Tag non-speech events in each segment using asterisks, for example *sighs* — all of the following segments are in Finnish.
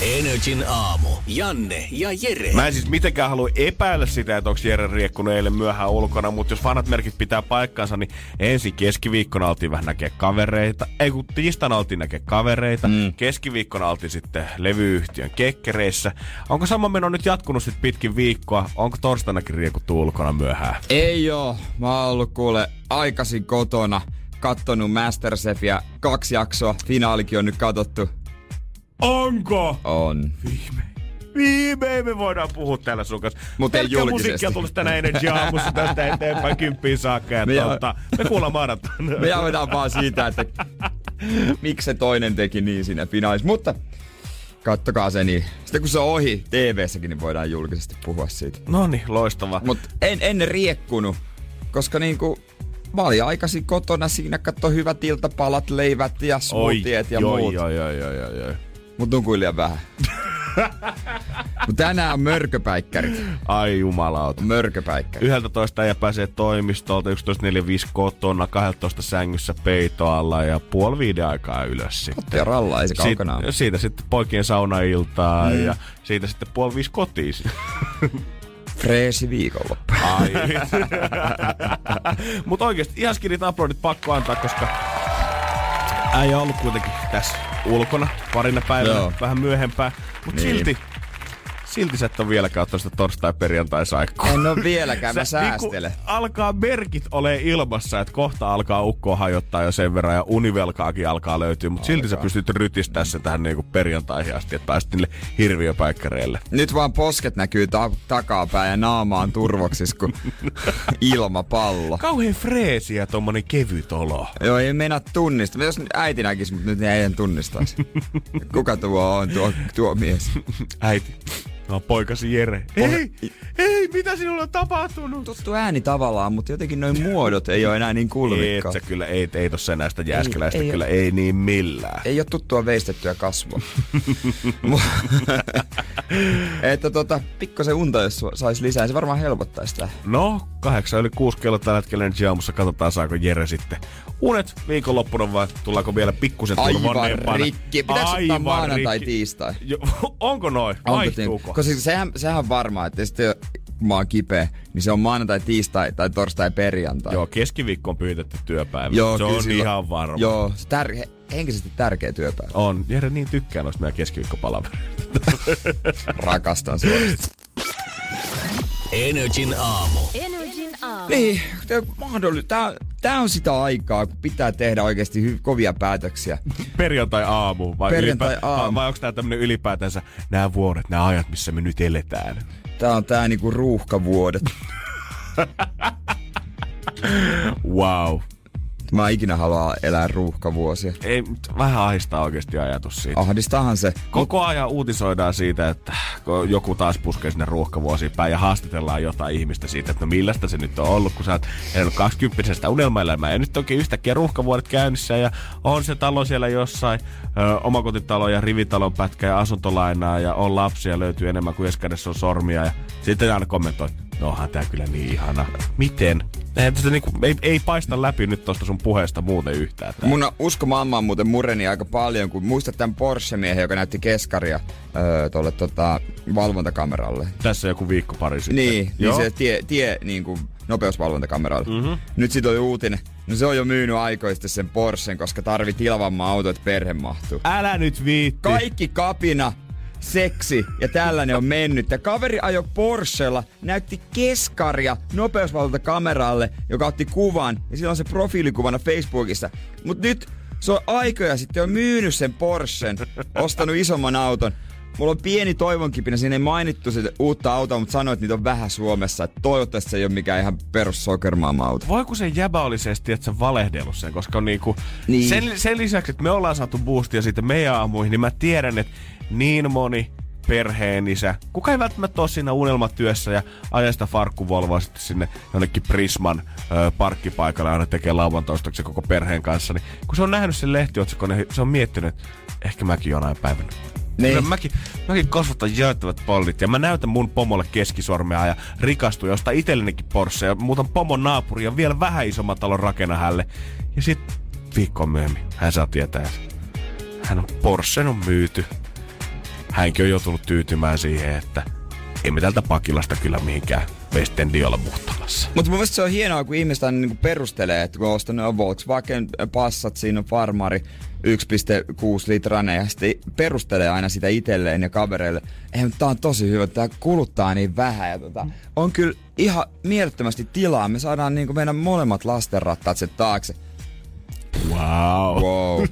Energin aamu. Janne ja Jere. Mä en siis mitenkään halua epäillä sitä, että onko Jere riekkunut eilen myöhään ulkona, mutta jos vanhat merkit pitää paikkansa, niin ensin keskiviikkona oltiin vähän näkee kavereita. Ei kun tiistaina oltiin näkee kavereita. Mm. Keskiviikkona oltiin sitten levyyhtiön kekkereissä. Onko sama meno nyt jatkunut sitten pitkin viikkoa? Onko torstainakin riekuttu ulkona myöhään? Ei oo. Mä oon ollut kuule aikaisin kotona kattonut Masterchefia kaksi jaksoa. Finaalikin on nyt katsottu. Onko? On. Viimein. Viimein me voidaan puhua täällä sun kanssa. Mut ei julkisesti. musiikkia tulisi tänä Energy aamussa tästä eteenpäin kymppiin saakka. Ja Me tuota, me kuullaan maanantaina. Me jauhetaan vaan siitä, että miksi se toinen teki niin siinä finaalissa. Mutta kattokaa se niin. Sitten kun se on ohi TV-säkin, niin voidaan julkisesti puhua siitä. No niin, loistava. Mutta en, en riekkunut, koska niinku mä olin aikaisin kotona siinä, katso hyvät iltapalat, leivät ja smoothiet ja joo, muut. Joo, joo, joo, joo, joo. Mut nukuin liian vähän. *laughs* Mut tänään on mörköpäikkärit. Ai jumalauta. Mörköpäikkärit. 11 ja pääsee toimistolta, 11.45 kotona, 12 sängyssä peito alla ja puoli viiden aikaa ylös sitten. Ja ralla, ei se kaukana Siit, siitä sitten poikien saunailtaa mm. ja siitä sitten puoli viisi kotiin. *laughs* Freesi viikonloppu. Ai. *laughs* Mutta oikeasti ihan skinit aplodit pakko antaa, koska äijä on ollut kuitenkin tässä ulkona parina päivänä, Joo. vähän myöhempään. Mutta Niin. silti, silti sä et ole vieläkään sitä torstai-perjantai-saikkua. En oo vieläkään, mä Sä säästelen. Niinku alkaa merkit ole ilmassa, että kohta alkaa ukkoa hajottaa jo sen verran ja univelkaakin alkaa löytyä, mutta silti sä pystyt rytistämään sen tähän niinku perjantaihin asti, että pääsit niille hirviöpäikkäreille. Nyt vaan posket näkyy ta- takapäin ja naama on turvoksis kuin *laughs* ilmapallo. Kauhean freesiä tommonen kevyt olo. Joo, ei mennä tunnista. Jos äiti näkisi, mutta nyt ei en tunnistaisi. *laughs* Kuka tuo on tuo, tuo mies? Äiti, no poikasi Jere. Ei, ei, mitä sinulle on tapahtunut? Tuttu ääni tavallaan, mutta jotenkin noin muodot ei ole enää niin Et kulmikkaa. sä kyllä, ei, ei tossa näistä jääskeläistä, ei kyllä ei niin millään. Ei ole tuttua veistettyä kasvua. *laughs* Että tota, pikkusen unta, jos saisi lisää, se varmaan helpottaisi sitä. No, kahdeksan yli kuusi kello tällä hetkellä Energy aamussa. Katsotaan, saako Jere sitten unet viikonloppuna vai tullaanko vielä pikkusen Aivan rikki. Pitääkö ottaa maanantai, tiistai? Jo, *laughs* onko noin? Onko Vaihtuuko? niin? Koska sehän, sehän on varmaa, että sitten kun mä oon kipeä, niin se on maanantai, tiistai tai torstai, perjantai. Joo, keskiviikko on pyytetty työpäivä. Joo se on silloin- ihan varma. Joo, se tär- henkisesti tärkeä työpäivä. On. Jere niin tykkää noista meidän keskiviikkopalavereista. *laughs* Rakastan suorasti. Energin aamu. Aamu. Niin, tää, mahdolli- tää, tää on sitä aikaa, kun pitää tehdä oikeasti hy- kovia päätöksiä. Perjantai-aamu. Vai, Perjantai-aamu. vai, vai onko tää tämmönen ylipäätänsä nämä vuodet, nämä ajat, missä me nyt eletään? Tää on tää niinku ruuhkavuodet. *laughs* Wow. Mä ikinä halua elää ruuhkavuosia. Ei, vähän ahistaa oikeasti ajatus siitä. Ahdistahan se. Koko ajan uutisoidaan siitä, että joku taas puskee sinne ruuhkavuosiin päin ja haastatellaan jotain ihmistä siitä, että no millaista se nyt on ollut, kun sä oot elänyt 20 unelmaelämää ja nyt onkin yhtäkkiä ruuhkavuodet käynnissä ja on se talo siellä jossain, ö, omakotitalo ja rivitalon pätkä ja asuntolainaa ja on lapsia, löytyy enemmän kuin eskädessä on sormia ja sitten aina kommentoi, no onhan tää kyllä niin ihana. Miten? Tästä niinku, ei, ei paista läpi nyt tosta sun puheesta muuten yhtään. Tää. Mun usko mamma muuten mureni aika paljon, kun muistat tämän Porsche-miehen, joka näytti keskaria öö, tuolle tota, valvontakameralle. Tässä joku viikko pari sitten. Niin, niin se tie, tie niin kuin nopeusvalvontakameralle. Mm-hmm. Nyt siitä oli uutinen. No se on jo myynyt aikoisesti sen Porschen, koska tarvii tilavamman auto, että perhe mahtuu. Älä nyt viitti. Kaikki kapina, seksi ja tällainen on mennyt. Ja kaveri ajo Porschella, näytti keskaria nopeusvalvontakameralle, joka otti kuvan. Ja sillä on se profiilikuvana Facebookissa. Mut nyt se on aikoja sitten jo myynyt sen Porschen, ostanut isomman auton. Mulla on pieni toivonkipinä, siinä ei mainittu sitä uutta autoa, mutta sanoit, että niitä on vähän Suomessa. Että toivottavasti se ei ole mikään ihan perus Sokermaama-auto. Voiko se jäbä olisi edes, että sä valehdellut sen, koska niinku, Niin. sen, sen, lisäksi, että me ollaan saatu boostia siitä meidän aamuihin, niin mä tiedän, että niin moni perheen isä, kuka ei välttämättä ole siinä unelmatyössä ja ajaa sitä farkkuvolvoa sitten sinne jonnekin Prisman ö, parkkipaikalle aina tekee lauantaistoksen koko perheen kanssa, niin kun se on nähnyt sen lehtiotsikon, niin se on miettinyt, että ehkä mäkin jonain päivänä. Niin. Kyllä mäkin, mäkin kasvatan jaettavat pollit ja mä näytän mun pomolle keskisormea ja rikastun ja ostan itsellenikin Porsche ja muutan pomon naapuri ja vielä vähän isomman talon rakenna hälle. Ja sit viikkoa myöhemmin hän saa tietää, että hän on Porsche on myyty. Hänkin on joutunut tyytymään siihen, että ei me tältä pakilasta kyllä mihinkään West Endiin olla muuttamassa. Mutta mun mielestä se on hienoa, kun ihmiset aina niinku perustelee, että kun on ostanut Volkswagen Passat, siinä on Farmari 1,6 litrainen ja sitten perustelee aina sitä itselleen ja kavereille. Ei, mutta tää on tosi hyvä, tää kuluttaa niin vähän ja tota, on kyllä ihan mielettömästi tilaa. Me saadaan niinku meidän molemmat lastenrattaat sen taakse. Wow. Wow.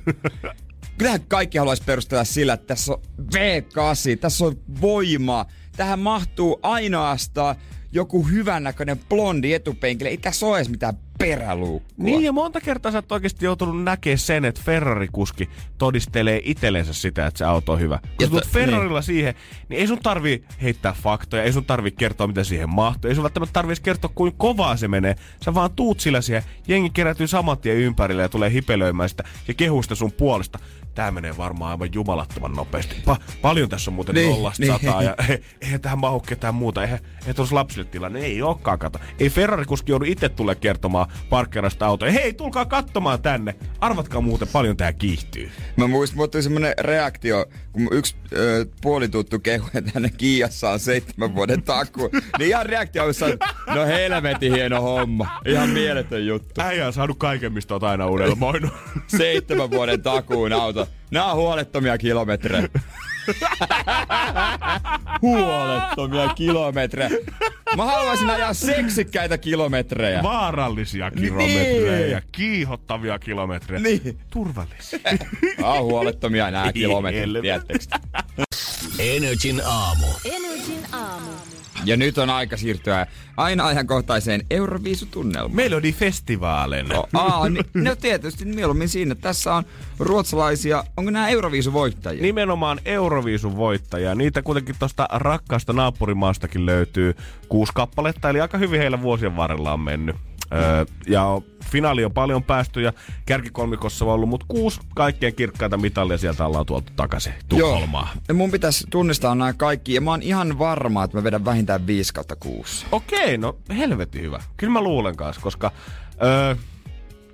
*laughs* Kyllähän kaikki haluaisi perustella sillä, että tässä on V8, tässä on voimaa. Tähän mahtuu ainoastaan joku hyvännäköinen blondi etupenkille. Ei tässä ole edes mitään peräluukkua. Niin ja monta kertaa sä oot oikeasti joutunut näkemään sen, että Ferrari-kuski todistelee itsellensä sitä, että se auto on hyvä. Kun sä tulet ta- Ferrarilla siihen, niin ei sun tarvii heittää faktoja, ei sun tarvii kertoa, mitä siihen mahtuu, ei sun välttämättä tarvii edes kertoa, kuinka kovaa se menee. Sä vaan tuut sillä siihen, jengi kerätyy saman tien ympärille ja tulee hipelöimään sitä ja kehuu sitä sun puolesta. Tää menee varmaan aivan jumalattoman nopeasti. Pa- paljon tässä on muuten Niin, nollasta niin. sataa ja *laughs* eihän tähän mahu ketään muuta. Eihän, eihän tuossa lapsille tilanne. Ei olekaan kato. Ei Ferrari-kuski joudu itse tulee kertomaan parkkeerasta autoa. Hei, tulkaa katsomaan tänne. Arvatkaa muuten paljon tää kiihtyy. Mä muistin, mulla tuli semmonen reaktio, kun yksi ö, puolituttu kehui, että hänen Kiassa on seitsemän vuoden takku. niin ihan reaktio on että no helvetin hieno homma. Ihan mieletön juttu. Äijä on saanut kaiken, mistä oot aina unelmoinut. Seitsemän vuoden takuun auto. Nää on huolettomia kilometrejä. *laughs* huolettomia kilometrejä. Mä haluaisin ajaa seksikkäitä kilometrejä. Vaarallisia Niin. kilometrejä, kiihottavia kilometrejä. Niin. Turvallisia. Ah, huolettomia nää Ei kilometrit? Energin aamu. Energin aamu. Ja nyt on aika siirtyä aina ajankohtaiseen Euroviisutunnelmaan. Melodifestivaalen. No, aa, ni, no tietysti mieluummin siinä. Tässä on ruotsalaisia, onko nämä Euroviisuvoittajia? Nimenomaan Euroviisun voittajia. Niitä kuitenkin tuosta rakkaasta naapurimaastakin löytyy kuusi kappaletta, eli aika hyvin heillä vuosien varrella on mennyt. Öö, ja finaali on paljon päästy ja kärkikolmikossa on ollut, mutta kuusi kaikkein kirkkaita mitalia sieltä ollaan tuoltu takaisin Tukholmaan. Ja mun pitäisi tunnistaa nämä kaikki, ja mä oon ihan varma, että mä vedän vähintään 5 kautta 6. Okei, no helvetin hyvä. Kyllä mä luulen kanssa, koska öö,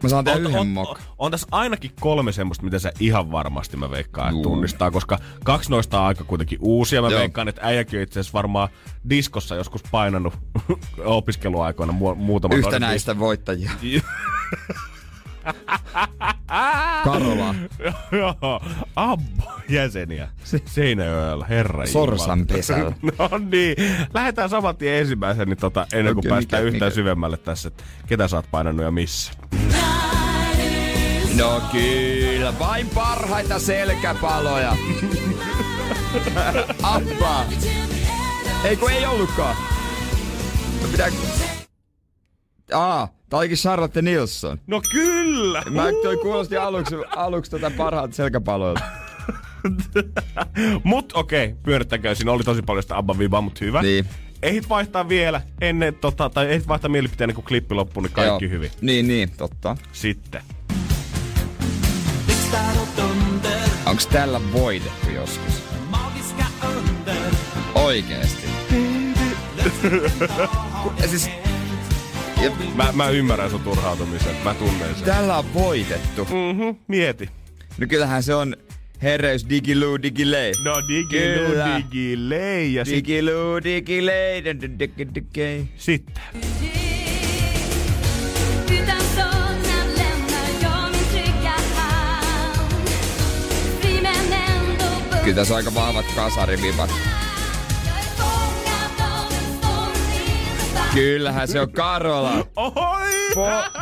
Mä saan tehdä on, yhden on, mok. on, on tässä ainakin kolme semmoista, mitä sä ihan varmasti mä veikkaan, että tunnistaa, koska kaksi noista on aika kuitenkin uusia. Mä Joo. veikkaan, että äijäkin on itse asiassa varmaan diskossa joskus painanut *laughs* opiskeluaikoina mu- muutaman Yhtä noiden näistä voittajia. *laughs* Karola. Joo, Abbo jäseniä. Seinäjoella, herra Sorsan pesällä. *laughs* No niin, lähdetään saman tien ensimmäisen, niin tota, ennen kuin Okei, päästään mikä- yhtään mikä? syvemmälle tässä, että ketä sä oot painanut ja missä. No kyllä, vain parhaita selkäpaloja. *laughs* Appa. Ei kun ei ollutkaan. No pitää... Aa, tää olikin Charlotte Nilsson. No kyllä! Mä toi kuulosti aluksi, aluksi tota parhaat selkäpaloilta. Mut okei, okay, pyörittäkää. Siinä oli tosi paljon sitä Abba vibaa, mut hyvä. Niin. Ehdit vaihtaa vielä ennen, tota, tai ehdit vaihtaa mielipiteen, kun klippi loppuu, niin kaikki Joo. hyvin. Niin, niin, totta. Sitten. Onks tällä voitettu joskus? Oikeesti. *laughs* Siis, ja, Mä, mä ymmärrän sun turhautumisen. Mä tunnen sen. tällä on voitettu. Mhm, mieti. No kyllähän se on herreys digiluu digilei. No digi, Kyllä. no digi, lei ja sit, Digiluu digilei. sitten. Kyllä tässä on aika vahvat kasarivivat. Kyllähän se on Karola. Ohoi! Po-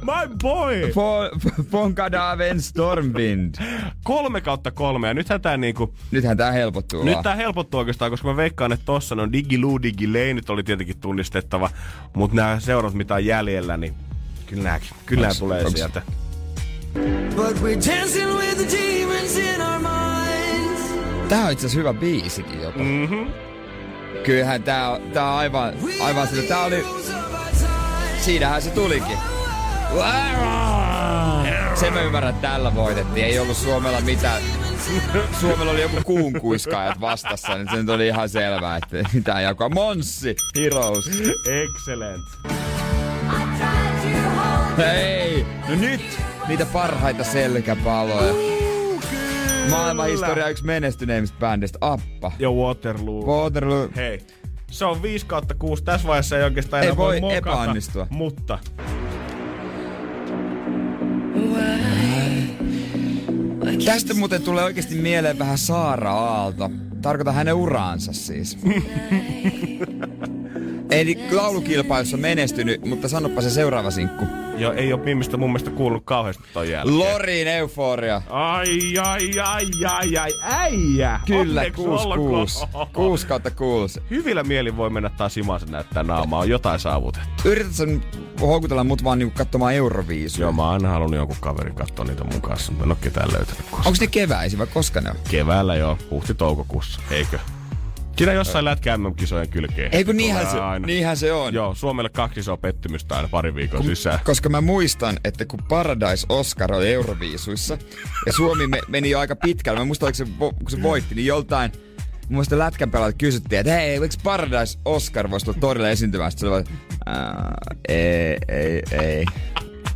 My boy! Von Kadaven Stormwind. Kolme kautta kolme, ja nythän tää niinku... Nythän tää helpottuu Nyt vaan. tää helpottuu oikeastaan, koska mä veikkaan, että tossa on Digiloo Digilei, nyt oli tietenkin tunnistettava, mutta nämä seurat, mitä on jäljellä, niin kyllä nää, kyllä nää Onks- tulee onks- sieltä. Tää on itse asiassa hyvä biisikin jopa. Mhm. Kyllähän tää, on- tää on aivan, aivan sillä. Tää oli... Siinähän se tulikin. Se mä ymmärrän, että tällä voitettiin. Ei ollut Suomella mitään. Suomella oli joku kuunkuiskaajat vastassa, niin se nyt oli ihan selvää, että mitään jakoa. Monssi, Heroes. Excellent. Hei, no nyt niitä parhaita selkäpaloja. Maailman historia yksi menestyneimmistä bändistä, Appa. Ja Waterloo. Waterloo. Hei, se on 5 kautta 6. Tässä vaiheessa ei oikeastaan enää Ei voi mokata, epäonnistua. Mutta Tästä muuten tulee oikeasti mieleen vähän Saara Aalto. Tarkoitan hänen uraansa siis. *laughs* Ei niin laulukilpailussa menestynyt, mutta sanoppa se seuraava sinkku. Jo, ei ole Mimistä mun mielestä kuullut kauheasti ton jälkeen. Lorin euforia. Ai, ai, ai, ai, ai, äijä! Kyllä, Onneksi 6 olkoon. 6. 6 kautta 6. Hyvillä mielin voi mennä taas imasen näyttää naamaa, on jotain saavutettu. Yrität sen houkutella mut vaan niinku katsomaan Euroviisuja. Joo, mä oon aina halunnut jonkun kaverin katsoa niitä mun kanssa, mutta en oo ketään löytänyt koskaan. Onko ne keväisin vai koska ne on? Keväällä jo, huhti-toukokuussa, eikö? Siinä jossain lätkä MM-kisojen kylkeen. Ei kun niinhän se, aina. niinhän se on. Joo, Suomelle kaksi isoa pettymystä aina pari viikon sisään. Koska mä muistan, että kun Paradise Oscar oli Euroviisuissa, ja Suomi me, meni jo aika pitkälle, mä muistan, se, kun se voitti, niin joltain, mun mielestä lätkän pelaajat kysyttiin, että hei, eikö Paradise Oscar voisi tulla torille esiintymään? Sitten se oli vaan, "Ää, ei, ei, ei,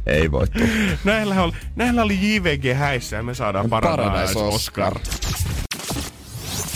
ei voi tulla. Näillä oli, näillä oli JVG häissä ja me saadaan Paradise, Paradise Oscar. Oscar.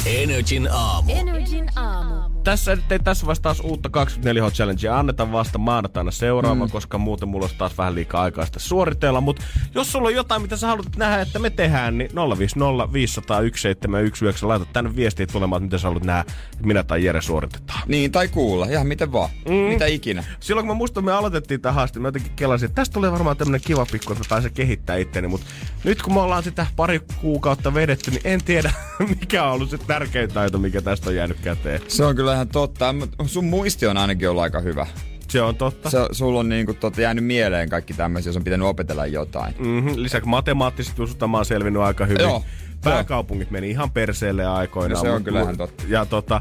Energin aamu. Energin aamu. Tässä nyt ei tässä vasta taas uutta 24H Challengea anneta vasta maanantaina seuraava, mm. koska muuten mulla olisi taas vähän liikaa aikaa sitä suoritella. Mutta jos sulla on jotain, mitä sä haluat nähdä, että me tehdään, niin 050 500 1719. Laita tänne viestiä tulemaan, että mitä sä haluat nähdä, että minä tai Jere suoritetaan. Niin, tai kuulla, ihan miten vaan. Mm. Mitä ikinä. Silloin kun mä muistan, me aloitettiin tämä haaste, mä jotenkin kelasin, että tästä tulee varmaan tämmönen kiva pikku, että mä pääsen kehittämään itteni, mutta nyt kun me ollaan sitä pari kuukautta vedetty, niin en tiedä, *laughs* mikä on ollut se tärkein taito, mikä tästä on jäänyt käteen. Se on kyllä ihan totta. Sun muisti on ainakin ollut aika hyvä. Se on totta. Se, sulla on niinku totta jäänyt mieleen kaikki tämmöisiä, jos on pitänyt opetella jotain. Mm-hmm. Lisäksi matemaattisista jutusta mä oon selvinnyt aika hyvin. Joo. Pääkaupungit meni ihan perseelle aikoinaan. No se on mut- kyllä ihan totta. Ja tota,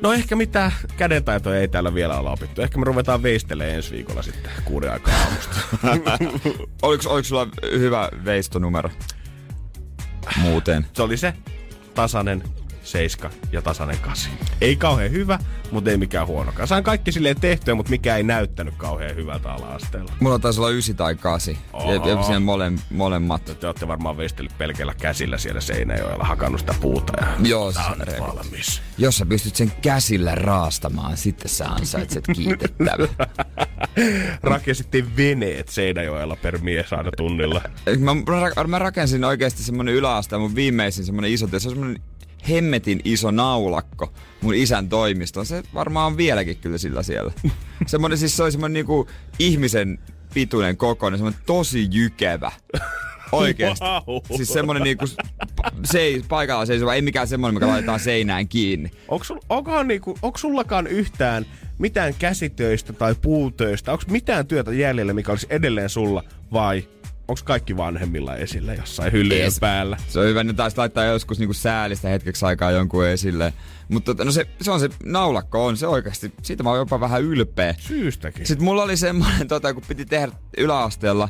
no ehkä mitä kädentaitoja ei täällä vielä olla opittu. Ehkä me ruvetaan veistelemään ensi viikolla sitten kuuden aikaa aamusta. *laughs* Oliko, oliko sulla hyvä veistonumero? Muuten. se oli se tasainen seiska ja tasainen kasi. Ei kauhean hyvä, mutta ei mikään huonokaan. Sain kaikki silleen tehtyä, mutta mikä ei näyttänyt kauhean hyvältä ala-asteella. Mulla taisi olla 9 tai 8. Ja, Oho. ja mole, molemmat. Te olette varmaan veistellyt pelkällä käsillä siellä Seinäjoella, hakannut sitä puuta ja Joo, tää se on nyt valmis. Jos sä pystyt sen käsillä raastamaan, sitten sä ansaitset *laughs* kiitettävä. Rakensittiin veneet Seinäjoella per mies aina tunnilla. mä, mä rakensin oikeasti semmonen yläaste, mun viimeisin semmonen iso, se on semmonen hemmetin iso naulakko mun isän toimistoon. Se varmaan on vieläkin kyllä sillä siellä. *laughs* semmonen siis se oli semmonen niinku ihmisen pituinen kokoinen, semmonen tosi jykevä. Oikeesti. Wow. Siis semmonen niinku seis, paikalla seisova, ei mikään semmonen, mikä laitetaan seinään kiinni. Onko, sul, onkohan niinku, onko sullakaan yhtään mitään käsitöistä tai puutöistä? Onko mitään työtä jäljellä, mikä olisi edelleen sulla? Vai onko kaikki vanhemmilla esillä jossain hyllyjen Yes. päällä? Se on hyvä, ne taisi laittaa joskus niinku säälistä hetkeksi aikaa jonkun esille. Mutta tota, no se, se on se naulakko on se oikeasti. Siitä mä oon jopa vähän ylpeä. Syystäkin. Sitten mulla oli semmoinen, *laughs* tota, kun piti tehdä yläasteella,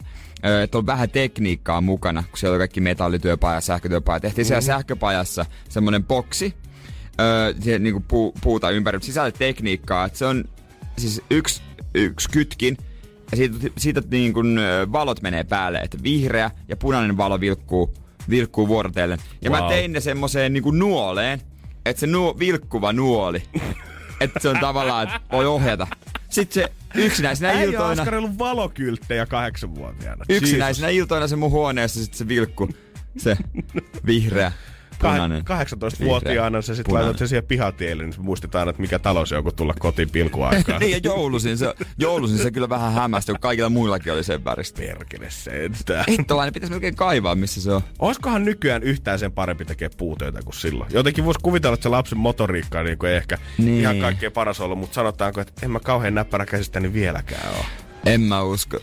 että on vähän tekniikkaa mukana, kun siellä oli kaikki metallityöpaja, sähkötyöpaja. Tehtiin siellä sähköpajassa semmoinen boksi, niinku puu, puuta ympäri, sisällä tekniikkaa, että se on siis yksi, yksi kytkin, ja siitä, siitä niin kuin, ö, valot menee päälle, että vihreä ja punainen valo vilkkuu, vilkkuu vuorotellen. Ja wow. Mä tein ne semmoiseen niin kuin nuoleen, että se nuo, vilkkuva nuoli, *laughs* että se on tavallaan, että voi ohjata. Sitten se yksinäisenä Äijä on iltoina, askarellut valokylttejä kahdeksanvuotiaana. yksinäisenä iltoina se mun huoneessa sitten se vilkku, se vihreä. Punainen. 18-vuotiaana se sitten laitat sen siihen pihatielle, niin muistetaan, että mikä talo se on, kun tulla kotiin pilkuaikaan. *laughs* niin ja joulusin se, joulusin se kyllä vähän hämmästi, kun kaikilla muillakin oli sen väristä. Perkele sentään. Hittolainen pitäisi melkein kaivaa, missä se on. Olisikohan nykyään yhtään sen parempi tekee puutöitä kuin silloin? Jotenkin voisi kuvitella, että se lapsen motoriikka niin kuin ehkä Niin. niin. ihan kaikkein paras ollut, mutta sanotaanko, että en mä kauhean näppärä käsistäni vieläkään ole. En mä usko.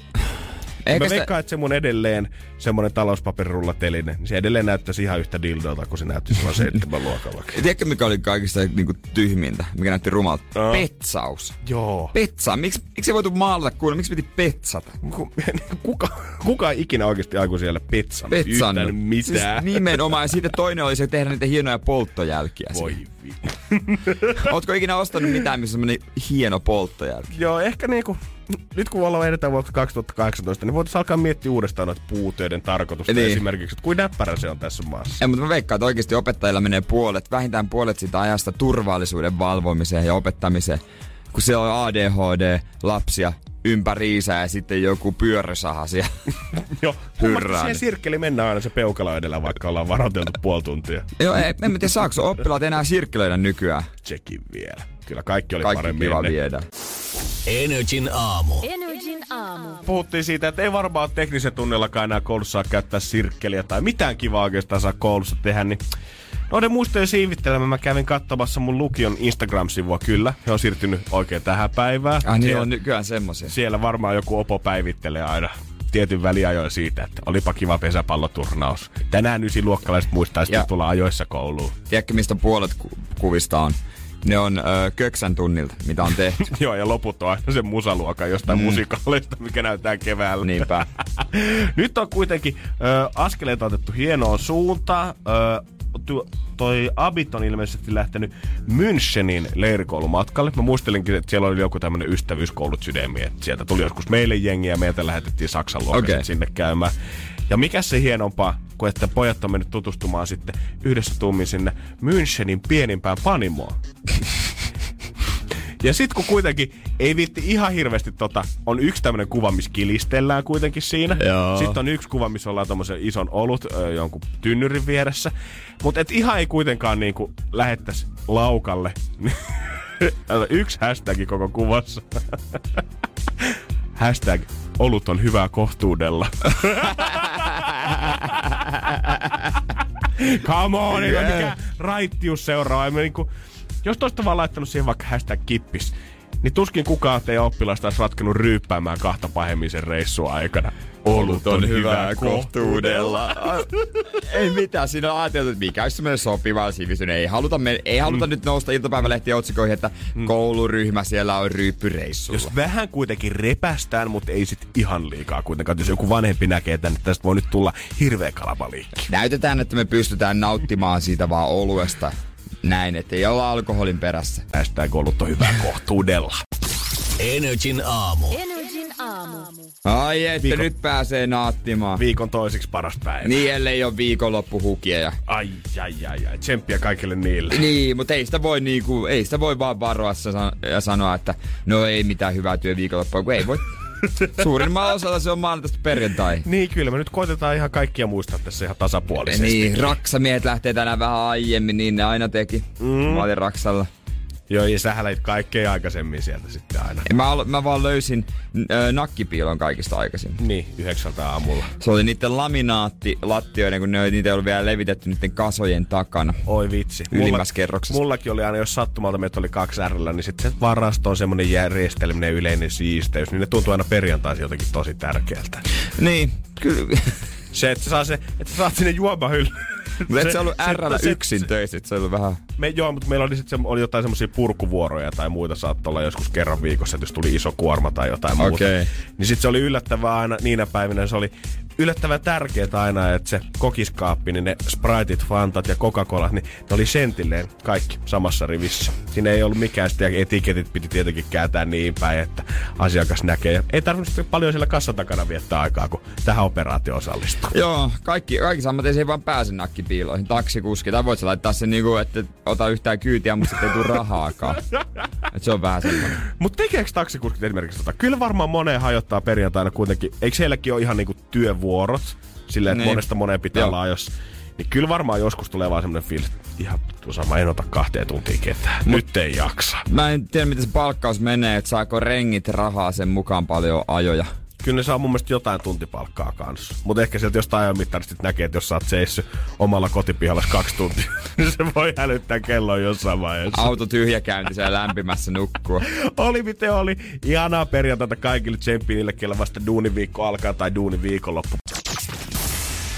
Eikä mä sitä, veikkaan, että se mun edelleen semmonen talouspaperirullateline, niin se edelleen näyttäisi ihan yhtä dildolta, kun se näytti silloin seitsemän luokalla. *laughs* tiedätkö mikä oli kaikista niinku tyhmintä, mikä näytti rumalta? No. Petsaus. Joo. Petsa. Miksi, miksi ei voitu maalata kuule? Miksi piti petsata? Ku- *laughs* Kuka, kuka ikinä oikeasti aiku siellä petsan? Petsan. Yhtään mitään. Siis nimenomaan. Ja sitten toinen oli se tehdä niitä hienoja polttojälkiä. Voi *laughs* Ootko ikinä ostanut mitään, missä on hieno polttojälki? Joo, ehkä niinku, nyt kun ollaan edetään vuotta 2018, niin voitaisiin alkaa miettiä uudestaan noita puutöiden tarkoitusta Niin. esimerkiksi, että kuin näppärä se on tässä maassa. Ei, mutta mä veikkaan, että oikeasti opettajilla menee puolet, vähintään puolet siitä ajasta turvallisuuden valvomiseen ja opettamiseen. Kun siellä on ADHD, lapsia ympäriinsä ja sitten joku pyörösaha siellä. Joo, Hyrrää, siihen niin. sirkkeli mennään aina se peukalo edellä, vaikka ollaan varoiteltu puoli tuntia. Joo, ei, en tiedä saako oppilaat enää sirkkelöidä nykyään. Tsekin vielä. Kyllä kaikki oli Kaikki paremmin kiva ennen. viedä. Energin aamu. Energin aamu. Puhuttiin siitä, että ei varmaan teknisen tunnellakaan enää koulussa saa käyttää sirkkeliä tai mitään kivaa oikeastaan saa koulussa tehdä, niin Noiden muistojen siivittelemään mä kävin katsomassa mun lukion Instagram-sivua kyllä. He on siirtynyt oikein tähän päivään. Ah, niin Siellä- on nykyään semmosia. siellä varmaan joku opo päivittelee aina tietyn väliajoin siitä, että olipa kiva pesäpalloturnaus. Tänään ysiluokkalaiset muistaa sitten Ja- tulla ajoissa kouluun. Tiedätkö, mistä puolet ku- kuvista on? Ne on ö, köksän tunnilta, mitä on tehty. *laughs* Joo, ja loput on aina sen musaluokan jostain mm. musikaalista, mikä näyttää keväällä. Niinpä. *laughs* Nyt on kuitenkin ö, askeleita otettu hienoon suuntaan. Toi Abit on ilmeisesti lähtenyt Münchenin leirikoulumatkalle. Mä muistelinkin, että siellä oli joku tämmönen ystävyyskoulut sydämi, että sieltä tuli joskus meille jengi ja meiltä lähetettiin Saksan Okei. okay. sinne käymään. Ja mikä se hienompaa, kuin että pojat on mennyt tutustumaan sitten yhdessä tuumin sinne Münchenin pienimpään panimoon. *laughs* Ja sit kun kuitenkin ei viitti ihan hirveästi tota, on yksi tämmönen kuva, missä kilistellään kuitenkin siinä. Joo. Sitten on yksi kuva, missä ollaan tommosen ison olut ö, jonkun tynnyrin vieressä. Mutta et ihan ei kuitenkaan niinku lähettäisi laukalle. *laughs* yksi hashtag koko kuvassa. *laughs* hashtag olut on hyvää kohtuudella. *laughs* Come on, Yeah. mikään raittius seuraa. Niinku, jos toista vaan laittanut siihen vaikka hashtag kippis, niin tuskin kukaan teidän oppilasta olisi ratkennut ryyppäämään kahta pahemmin sen reissun aikana. Olut on, hyvää kohtuudella. ei mitään, siinä on ajateltu, että mikä olisi semmoinen sopiva sivistynyt. Ei haluta, me, ei haluta mm. nyt nousta iltapäivälehtien otsikoihin, että mm. kouluryhmä siellä on ryyppyreissulla. Jos vähän kuitenkin repästään, mutta ei sit ihan liikaa kuitenkaan. Jos joku vanhempi näkee tänne, että tästä voi nyt tulla hirveä kalabaliikki. Näytetään, että me pystytään nauttimaan siitä vaan oluesta. Näin, ettei olla alkoholin perässä. Hashtag olut on hyvää kohtuudella. Energin aamu. Energin aamu. Ai että Viikon- nyt pääsee naattimaan. Viikon toiseksi paras päivä. Niin, ellei ole viikonloppuhukia. Ja... Ai, ai, ai, ai. Tsemppiä kaikille niille. Niin, mutta ei sitä voi niinku, ei sitä voi vaan varoa ja sanoa, että no ei mitään hyvää työ viikonloppua, kun ei voi. Suurimmalla osalla se on maanantaista perjantai. *laughs* Niin, kyllä me nyt koitetaan ihan kaikkia muistaa tässä ihan tasapuolisesti. Niin, raksamiehet lähtee tänään vähän aiemmin, niin ne aina teki. Mm. Mä olin Raksalla. Joo, ja sä lähit kaikkein aikaisemmin sieltä sitten aina. Mä, alo- mä vaan löysin ö, nakkipiilon kaikista aikaisin. Niin, yhdeksältä aamulla. Se oli niiden laminaatti lattioiden, kun ne oli, niitä ei ollut vielä levitetty niiden kasojen takana. Oi vitsi. Ylimmässä kerroksessa. Mullakin oli aina, jos sattumalta meitä oli kaksi R, niin sitten se varasto on semmoinen järjestelminen yleinen siisteys, niin ne tuntuu aina perjantaisin jotenkin tosi tärkeältä. Niin, kyllä. Se, että sä, saa se, että sä saat sinne juomahylly. Mutta et sä ollut RL yksin töissä, et se oli vähän... Me, joo, mutta meillä oli, sit se, oli jotain semmoisia purkuvuoroja tai muita saattoi olla joskus kerran viikossa, että jos tuli iso kuorma tai jotain muuta. Okei. Niin sitten se oli yllättävää aina niinä päivinä, se oli yllättävän tärkeää aina, että se kokiskaappi, niin ne Spriteit, Fantat ja Coca-Colat, niin ne oli sentilleen kaikki samassa rivissä. Siinä ei ollut mikään ja etiketit piti tietenkin kääntää niin päin, että asiakas näkee. Ei tarvinnut sitten paljon siellä kassan takana viettää aikaa, kun tähän operaatioon osallistuu. Joo, kaikki, kaikki sammat ei vaan pääse nakkipiiloihin. Taksikuski, tai voit sä laittaa sen niinku, että et ota yhtään kyytiä, mutta sitten ei tule rahaakaan. Et se on vähän semmoinen. Mutta tekeekö taksikuskit esimerkiksi tota? Kyllä varmaan moneen hajottaa perjantaina kuitenkin. Eikö sielläkin ole ihan niinku työvuorot? Silleen, että Niin. monesta moneen pitää olla jos niin kyllä varmaan joskus tulee vaan semmoinen fiilis, että ihan tuossa mä en ota kahteen tuntiin ketään. Nyt ei jaksa. Mä en tiedä, miten se palkkaus menee, että saako rengit rahaa sen mukaan paljon ajoja. Kyllä ne saa mun mielestä jotain tuntipalkkaa kanssa. Mutta ehkä sieltä jostain ajan mittarista näkee, että jos sä oot seissy omalla kotipihalla kaksi tuntia, *laughs* niin se voi hälyttää kelloa jossain vaiheessa. Auto tyhjäkäynti siellä lämpimässä nukkua. *laughs* oli miten oli. Ihanaa perjantaita kaikille tsemppi niille, kellä vasta duuniviikko alkaa tai duuniviikonloppu.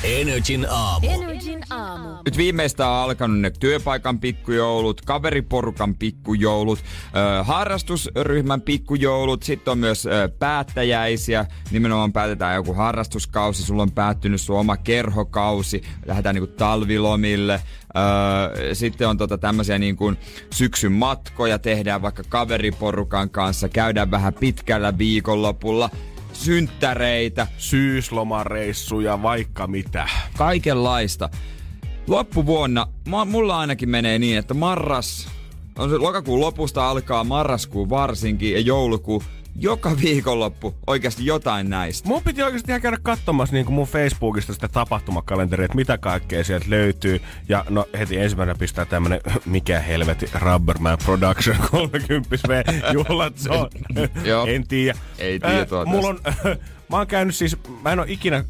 Energin aamu. Energin aamu. Nyt viimeistä on alkanut ne työpaikan pikkujoulut, kaveriporukan pikkujoulut, ö, harrastusryhmän pikkujoulut, sitten on myös ö, päättäjäisiä, nimenomaan päätetään joku harrastuskausi, sulla on päättynyt sun oma kerhokausi, lähdetään niinku talvilomille, Öö, sitten on tota tämmöisiä niin kuin syksyn matkoja, tehdään vaikka kaveriporukan kanssa, käydään vähän pitkällä viikonlopulla, synttäreitä, Syyslomareissuja, vaikka mitä. kaikenlaista. Loppuvuonna, mulla ainakin menee niin, että marras, on se lokakuun lopusta alkaa marraskuu varsinkin ja joulukuu, joka viikonloppu oikeasti jotain näistä. Mun piti oikeasti ihan käydä katsomassa niin mun Facebookista sitä tapahtumakalenteria, että mitä kaikkea sieltä löytyy. Ja no heti ensimmäisenä pistää tämmönen, *laughs* mikä helveti, Rubberman Production 30 V juhlat en tiedä. Ei tiedä Äh, Mulla on, *laughs* mä oon käynyt siis, mä en oo ikinä ö,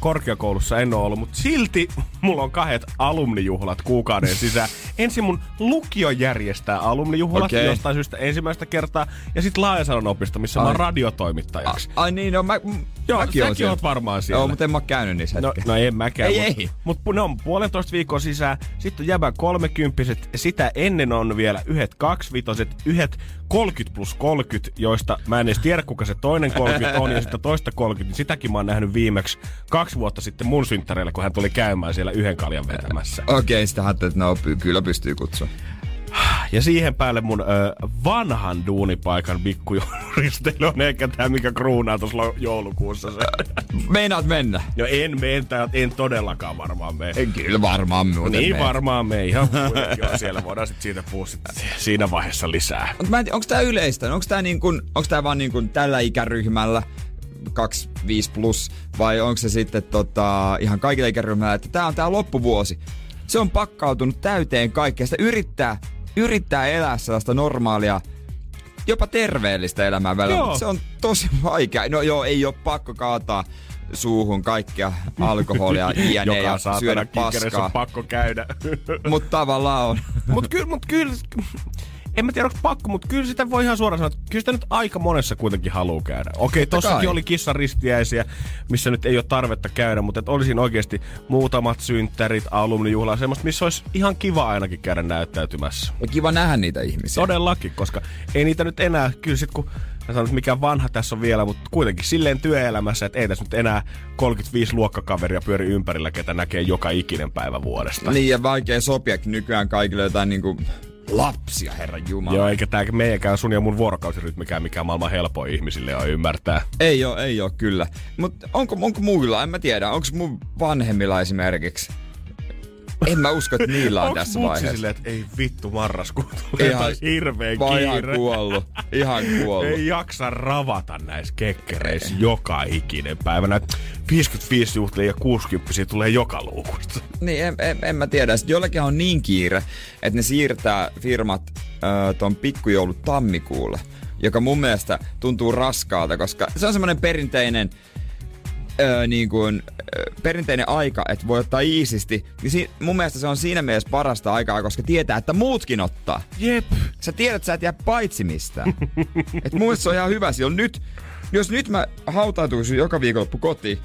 korkeakoulussa, en oo ollut, mutta silti mulla on kahdet alumnijuhlat kuukauden sisään. Ensin mun lukio järjestää alumnijuhlat Okei. jostain syystä ensimmäistä kertaa, ja sitten Laajasalon opisto, missä mä oon Ai. radiotoimittajaksi. Ai niin, no mä, Joo, mäkin oon oot varmaan siellä. Joo, mutta en mä käynyt niissä No, no en mäkään. Ei, mut, ei. Mutta ne on puolentoista viikkoa sisään. Sitten on jäbän kolmekymppiset. Sitä ennen on vielä yhdet kaksivitoset, yhdet 30 plus 30, joista mä en edes tiedä, kuka se toinen 30 on, ja sitten toista 30, niin sitäkin mä oon nähnyt viimeksi kaksi vuotta sitten mun synttäreillä, kun hän tuli käymään siellä yhden kaljan vetämässä. Okei, sitä ajattelin, että no kyllä pystyy kutsua. Ja siihen päälle mun ö, vanhan duunipaikan pikkujouluristeily on ehkä tämä, mikä kruunaa tuossa joulukuussa se. Meinaat mennä? No en mene, en todellakaan varmaan mene. En kyllä varmaan muuten Niin mene. varmaan me ihan *laughs* on siellä. Voidaan sitten siitä puhua sit siinä vaiheessa lisää. Mutta mä en tiedä, onko tää yleistä? Onko tää, niin kun, onks tää vaan niin kun tällä ikäryhmällä 25 plus vai onko se sitten tota, ihan kaikilla ikäryhmällä, että tää on tää loppuvuosi. Se on pakkautunut täyteen kaikkea. Sitä yrittää, yrittää elää sellaista normaalia, jopa terveellistä elämää välillä. Mutta se on tosi vaikea. No joo, ei ole pakko kaataa suuhun kaikkea alkoholia, jne. *laughs* Joka ja syödä paskaa. on pakko käydä. Mutta tavallaan on. mut kyllä, mut kyllä, en mä tiedä onko pakko, mutta kyllä sitä voi ihan suoraan sanoa, että kyllä sitä nyt aika monessa kuitenkin haluaa käydä. Okei, Totta tossakin kai. oli kissan ristiäisiä, missä nyt ei ole tarvetta käydä, mutta että olisin oikeasti muutamat synttärit, alumnijuhla, semmoista, missä olisi ihan kiva ainakin käydä näyttäytymässä. Ja kiva nähdä niitä ihmisiä. Todellakin, koska ei niitä nyt enää, kyllä sit kun mä sanon, että mikä vanha tässä on vielä, mutta kuitenkin silleen työelämässä, että ei tässä nyt enää 35 luokkakaveria pyöri ympärillä, ketä näkee joka ikinen päivä vuodesta. Niin ja vaikea sopiakin nykyään kaikille jotain niinku lapsia, herran jumala. Joo, eikä tää meidänkään sun ja mun vuorokausirytmikään mikään maailman helpoin ihmisille on ymmärtää. Ei oo, ei oo kyllä. Mutta onko, onko muilla, en mä tiedä, onko mun vanhemmilla esimerkiksi? En mä usko, että niillä on Onks tässä vaiheessa. silleen, että ei vittu marraskuun tulee ihan hirveen Vai ihan kiire. kuollut. Ihan kuollut. Ei jaksa ravata näissä kekkereissä joka ikinen päivä. Näitä 55 juhlia ja 60 tulee joka luukusta. Niin, en, en, en mä tiedä. Sitten jollakin on niin kiire, että ne siirtää firmat äh, ton pikkujoulut tammikuulle, joka mun mielestä tuntuu raskaalta, koska se on semmoinen perinteinen öö, niin kuin, perinteinen aika, että voi ottaa iisisti, niin si- mun mielestä se on siinä mielessä parasta aikaa, koska tietää, että muutkin ottaa. Jep. Sä tiedät, että sä et jää paitsi mistään. *laughs* Et mun mielestä se on ihan hyvä. Silloin nyt, jos nyt mä hautautuisin joka viikonloppu kotiin,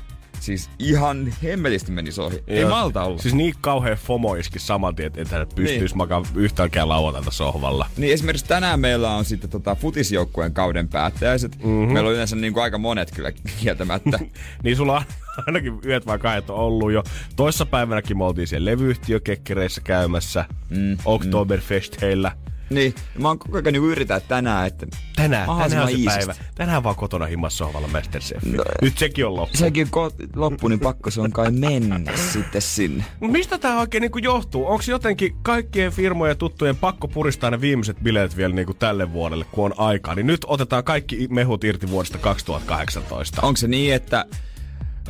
siis ihan hemmelisti menisi ohi. Ei Joo. malta olla. Siis niin kauhean fomo iski saman tien, että et pystyisi niin. makaan yhtäkään lauantailta sohvalla. Niin esimerkiksi tänään meillä on sitten tota futisjoukkueen kauden päättäjäiset. Mhm. Mm-hmm. Meillä on yleensä niin kuin aika monet kyllä kieltämättä. *laughs* Niin sulla on *laughs* ainakin yöt vai kahdet on ollut jo. Toissa päivänäkin me oltiin siellä levyyhtiökekkereissä käymässä. Mm, Oktoberfest-heillä. Niin, mä oon koko ajan niin yritän tänään, että Tänään, tänään on se iisisti. päivä. Tänään vaan kotona himmassa sohvalla Masterchef. No, Nyt sekin on loppu. Sekin kun loppu, niin pakko se on kai mennä sitten sinne. Mut Mistä tämä oikein niinku johtuu? Onko jotenkin kaikkien firmojen ja tuttujen pakko puristaa ne viimeiset bileet vielä niinku tälle vuodelle, kun on aikaa? Niin nyt otetaan kaikki mehut irti vuodesta 2018. Onko se niin, että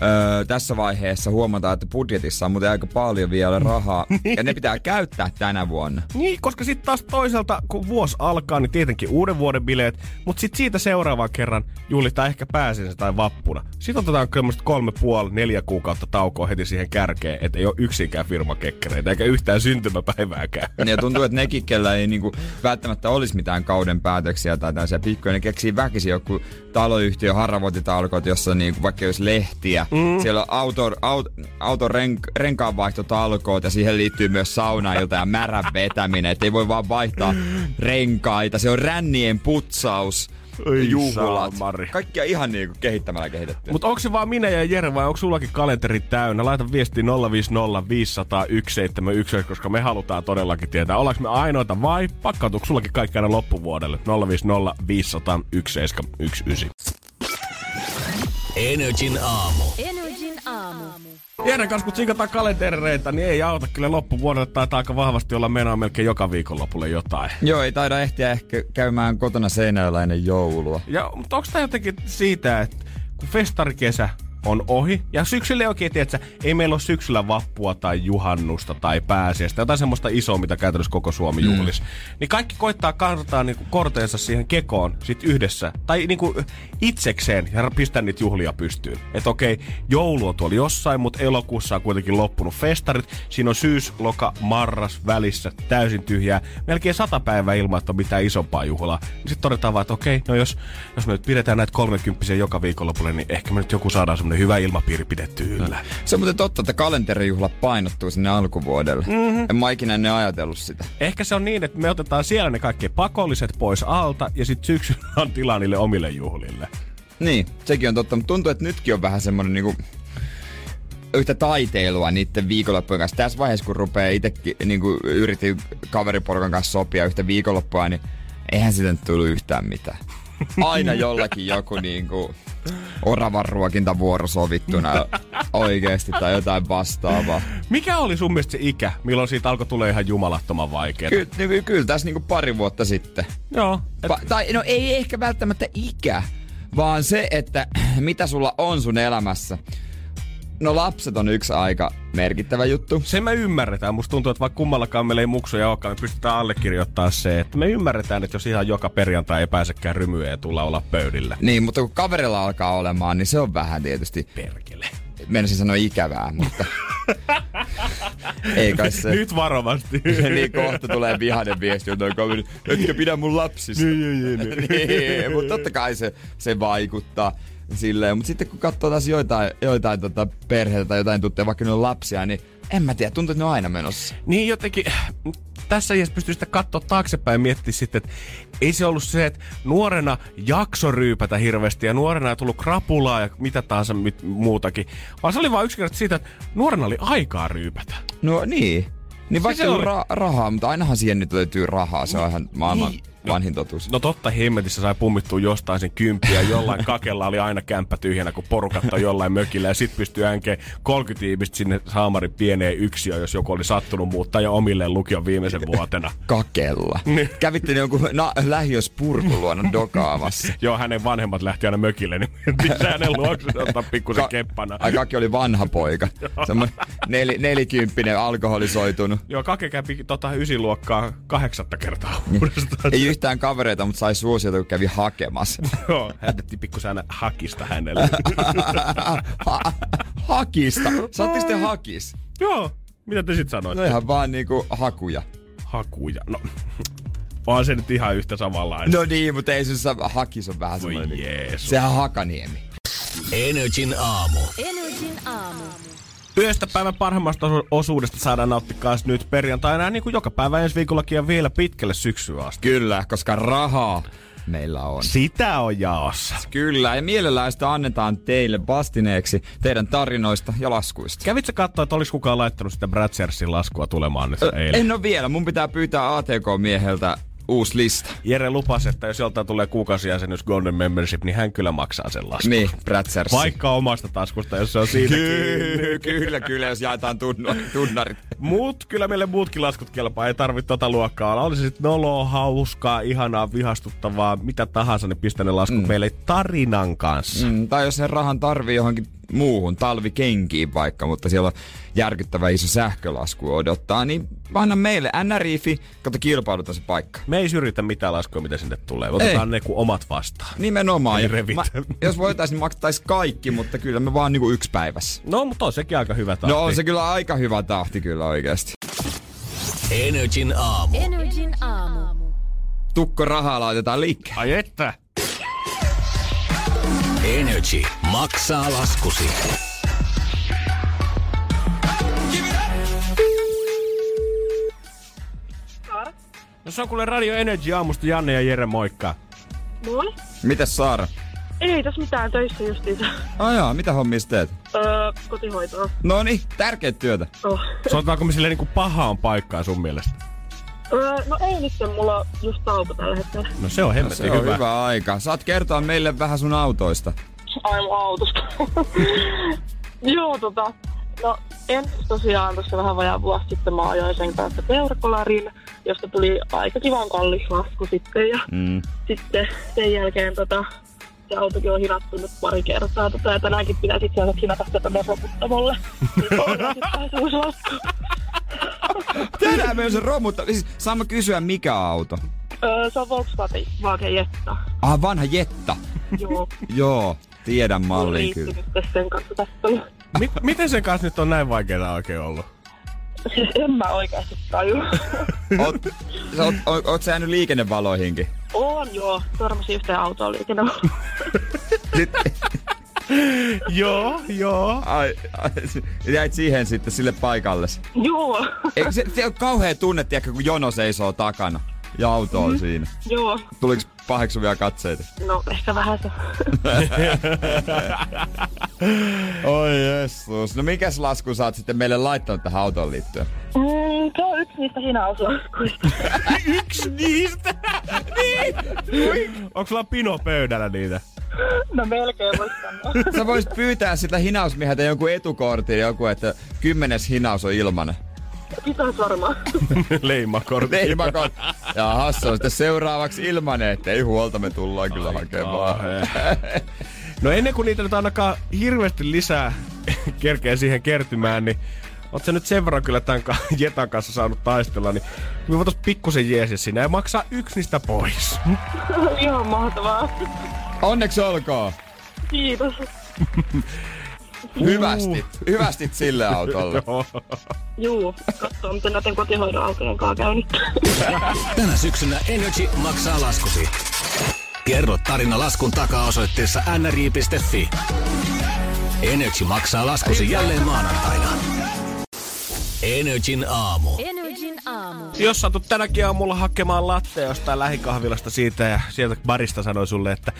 öö, tässä vaiheessa huomataan, että budjetissa on muuten aika paljon vielä rahaa. *laughs* ja ne pitää käyttää tänä vuonna. Niin, koska sitten taas toisaalta, kun vuosi alkaa, niin tietenkin uuden vuoden bileet, mutta sitten siitä seuraavan kerran juhlitaan ehkä pääsiäisen tai vappuna. Sitten otetaan kyllä kolme puoli, neljä kuukautta taukoa heti siihen kärkeen, että ei ole yksikään firma kekkereitä, eikä yhtään syntymäpäivääkään. Ja tuntuu, että nekin, kellä ei niinku välttämättä olisi mitään kauden päätöksiä tai tällaisia pikkuja, ne keksii väkisin joku taloyhtiö harravuotitalkot, jossa niinku vaikka jos lehtiä, mm. siellä on auto, auto, auto renk, renkaanvaihtotalkoot ja siihen liittyy myös saunailta ja märän vetäminen, että ei voi vaan vaihtaa renkaita, se on rännien putsaus juhlat. saamari. Kaikkia ihan niinku kehittämällä kehitetty. Mutta onko se vaan minä ja Jere vai onko sullakin kalenteri täynnä? Laita viesti 050 500 171, koska me halutaan todellakin tietää, ollaanko me ainoita vai pakkautuuko sullakin kaikki aina loppuvuodelle? 050 500 171. Energin aamu. Energin aamu. Jere kanssa kun tsikataan kalentereita, niin ei auta kyllä loppuvuodelle. Taitaa aika vahvasti olla menoa melkein joka viikonlopulle jotain. Joo, ei taida ehtiä ehkä käymään kotona seinällä ennen joulua. Ja, mutta onko tämä jotenkin siitä, että kun festarikesä on ohi. Ja syksyllä ei oikein, tiedätkö, ei meillä ole syksyllä vappua tai juhannusta tai pääsiäistä, jotain semmoista isoa, mitä käytännössä koko Suomi Mm. juhlisi. Niin kaikki koittaa kantaa niinku korteensa siihen kekoon sit yhdessä. Tai niinku itsekseen ja pistää niitä juhlia pystyyn. Että okei, joulu on tuolla jossain, mutta elokuussa on kuitenkin loppunut festarit. Siinä on syys, loka, marras välissä, täysin tyhjää. Melkein sata päivää ilman, että on mitään isompaa juhlaa. Niin sitten todetaan vaan, että okei, no jos, jos me nyt pidetään näitä 30 joka viikonlopulle, niin ehkä me nyt joku saadaan semmoinen hyvä ilmapiiri pidetty yllä. Se on muuten totta, että kalenterijuhlat painottuu sinne alkuvuodelle. Mm-hmm. En mä ikinä ennen ajatellut sitä. Ehkä se on niin, että me otetaan siellä ne kaikki pakolliset pois alta ja sitten syksyllä *laughs* on tilaa niille omille juhlille. Niin, sekin on totta, mutta tuntuu, että nytkin on vähän semmonen niinku yhtä taiteilua niiden viikonloppujen kanssa. Tässä vaiheessa, kun rupeaa itsekin niinku yritin kaveriporukan kanssa sopia yhtä viikonloppua, niin eihän siitä nyt tullut yhtään mitään. Aina jollakin joku niinku oravan ruokintavuoro sovittuna oikeesti tai jotain vastaavaa. Mikä oli sun mielestä se ikä, milloin siitä alkoi tulla ihan jumalattoman vaikeaa? Ky- ky- kyllä tässä niinku pari vuotta sitten. Joo. Et, Va- tai no ei ehkä välttämättä ikä, vaan se, että mitä sulla on sun elämässä. No lapset on yksi aika merkittävä juttu. se me ymmärretään. Musta tuntuu, että vaikka kummallakaan meillä ei muksuja olekaan, me pystytään allekirjoittamaan se, että me ymmärretään, että jos ihan joka perjantai ei pääsekään rymyä ja tulla olla pöydillä. Niin, mutta kun kaverilla alkaa olemaan, niin se on vähän tietysti, Perkele. menisin sanoa ikävää, mutta ei kai se. Nyt varovasti. *laughs* niin kohta tulee vihainen viesti kaveri, etkä pidä mun lapsista. *laughs* niin, mutta totta kai se, se vaikuttaa silleen. Mutta sitten kun katsoo taas joitain, joitain tota perheitä tai jotain tuttuja, vaikka ne on lapsia, niin en mä tiedä, tuntuu, että ne on aina menossa. Niin jotenkin, tässä iässä pystyy sitä katsoa taaksepäin ja miettiä sitten, että ei se ollut se, että nuorena jakso ryypätä hirveästi ja nuorena ei tullut krapulaa ja mitä tahansa mit, muutakin. Vaan se oli vaan yksinkertaisesti siitä, että nuorena oli aikaa ryypätä. No niin. Niin vaikka se se on oli. ra- rahaa, mutta ainahan siihen nyt löytyy rahaa. Se on ihan maailman Niin. Vanhin totuus. No totta hemmetissä sai pummittua jostain sen kymppiä. Jollain kakella oli aina kämppä tyhjänä, kun porukat on jollain mökillä. Ja sit pystyi änkeen 30 ihmistä sinne Saamarin pieneen yksiöön, jos joku oli sattunut muuttaa jo omilleen lukion viimeisen vuotena. Kakella. Niin. Kävitte ne jonkun na- lähiös purkun luona dokaamassa. *laughs* Joo, hänen vanhemmat lähti aina mökille, niin *laughs* mentiin hänen luokse ottaa pikkusen Ka- keppana. Ai Kaki oli vanha poika. *laughs* Semmoinen nel- nelikymppinen alkoholisoitunut. Joo, Kake kävi tota ysiluokkaa kahdeksatta kertaa uudestaan. Ei yhtään kavereita, mutta sai suosiota, kun kävi hakemassa. *laughs* Joo, hänetti pikkusen aina hakista hänelle. *laughs* Ha- hakista. Saatte sitten hakis. Joo, mitä te sit sanoit? No ihan vaan niinku hakuja. Hakuja. No, on se nyt ihan yhtä samanlainen. No niin, mutta ei se saa- hakis on vähän Voi semmoinen. niinku- Jeesus. Sehän on Hakaniemi. Energin aamu. Energin aamu. Yöstä päivän parhaimmasta osu- osuudesta saadaan nauttia kans nyt perjantaina, niin kuin joka päivä ensi viikollakin ja vielä pitkälle syksyä asti. Kyllä, koska rahaa meillä on. Sitä on jaossa. Kyllä, ja mielellään sitä annetaan teille vastineeksi teidän tarinoista ja laskuista. Kävitsä katsoa, että olisi kukaan laittanut sitä Bratchersin laskua tulemaan nyt eilen? En ole vielä. Mun pitää pyytää ATK-mieheltä uusi lista. Jere lupasi, että jos joltain tulee kuukausijäsenyys Golden Membership, niin hän kyllä maksaa sen laskun. Niin, Bratzers. Vaikka omasta taskusta, jos se on siitä kiinni. Kyllä, kyllä, kyllä, jos jaetaan tunnu- tunnarit. Mut kyllä meille muutkin laskut kelpaa, ei tarvitse tota luokkaa olla. Oli se sitten noloa, hauskaa, ihanaa, vihastuttavaa, mitä tahansa, niin pistä ne laskut mm. meille tarinan kanssa. Mm, tai jos sen rahan tarvii johonkin muuhun, talvikenkiin vaikka, mutta siellä on järkyttävä iso sähkölasku odottaa, niin anna meille NRIFI, kato kilpailuta se paikka. Me ei syrjitä mitään laskua, mitä sinne tulee. Otetaan Ei. ne kuin omat vastaan. Nimenomaan. Ei Ja revitä. jos voitaisiin, niin maksaisi kaikki, mutta kyllä me vaan niinku yksi päivässä. No, mutta on sekin aika hyvä tahti. No on se kyllä aika hyvä tahti kyllä oikeasti. Energin aamu. Energin aamu. Tukko rahaa laitetaan liikkeelle. Ai että. Energy maksaa laskusi. No se on kuule Radio Energy aamusta Janne ja Jere, moikka. Moi. Mitäs Saara? Ei tässä mitään töissä justiinsa. Ajaa, mitä hommia sä teet? Öö, kotihoitoa. No niin, tärkeät työtä. Oh. Sanotaanko me silleen niinku pahaan paikkaan sun mielestä? Öö, no ei nyt, mulla on just tauko tällä hetkellä. No se on hemmetin Se on hyvä. hyvä. aika. Saat kertoa meille vähän sun autoista. Ai mun autosta. *laughs* Joo, tota. No en tosiaan tuossa vähän vajaa vuosi sitten mä ajoin sen kanssa peurakolariin, josta tuli aika kivan kallis lasku sitten. Ja Mm. sitten sen jälkeen tota, se autokin on hinattu nyt pari kertaa. Tota, ja tänäänkin pitäisi itse asiassa hinata sitä romuttamolle. *laughs* Niin on sitten uusi lasku. *laughs* Tänään myös romutta. Siis, saamme kysyä, mikä auto? Öö, se on Volkswagen Jetta. Ah, vanha Jetta. Joo. *laughs* Joo, tiedän mallin kyllä. sen kanssa tässä. Mi- miten sen kanssa nyt on näin vaikeaa oikein ollut? Siis en mä oikeasti taju. *laughs* Oot, sä oot, oot, oot sä jäänyt liikennevaloihinkin? on joo, törmäsin yhteen autoon liikenne. *laughs* Joo, joo. ai, ai, jäit siihen sitten sille paikalle. joo, Eikö se, se on kauhea tunne, tiedätkö, kun jono seisoo takana ja auto on siinä. joo. Tuliko paheksuvia katseita? No ehkä vähän se. *laughs* Oi jessus. No mikäs lasku sä oot sitten meille laittanut tähän autoon liittyen? Mm, se on yksi niistä hinauslaskuista. *laughs* Yksi niistä! niin! Onko sulla pino pöydällä niitä? No melkein voisi sanoa. Sä voisit pyytää sitä hinausmieheltä jonkun etukortin, joku, että kymmenes hinaus on ilmanen. Pitäis varmaan. Leimakortti. Leimakot. Ja Hasso on sitten seuraavaksi ilmanen, että ei huolta, me tullaan kyllä hakemaan. No ennen kuin niitä nyt ainakaan hirveästi lisää kerkeä siihen kertymään, niin Oot sä nyt sen verran kyllä tämän Jetan kanssa saanut taistella, niin me voitais pikkusen jeesia sinne ja maksaa yksi niistä pois. Ihan mahtavaa. Onneksi olkoon. Kiitos. *laughs* Hyvästit. Hyvästit sille autolle. *laughs* Joo. Juu, katsoo miten näiden kotihoidon autojen kanssa käy nyt. *laughs* Tänä syksynä Energy maksaa laskusi. Kerro tarina laskun takaa osoitteessa nri.fi. Energy maksaa laskusi jälleen maanantaina. Energin aamu. Energin aamu. Jos satut tänäkin aamulla hakemaan lattea jostain lähikahvilasta siitä ja sieltä barista sanoi sulle, että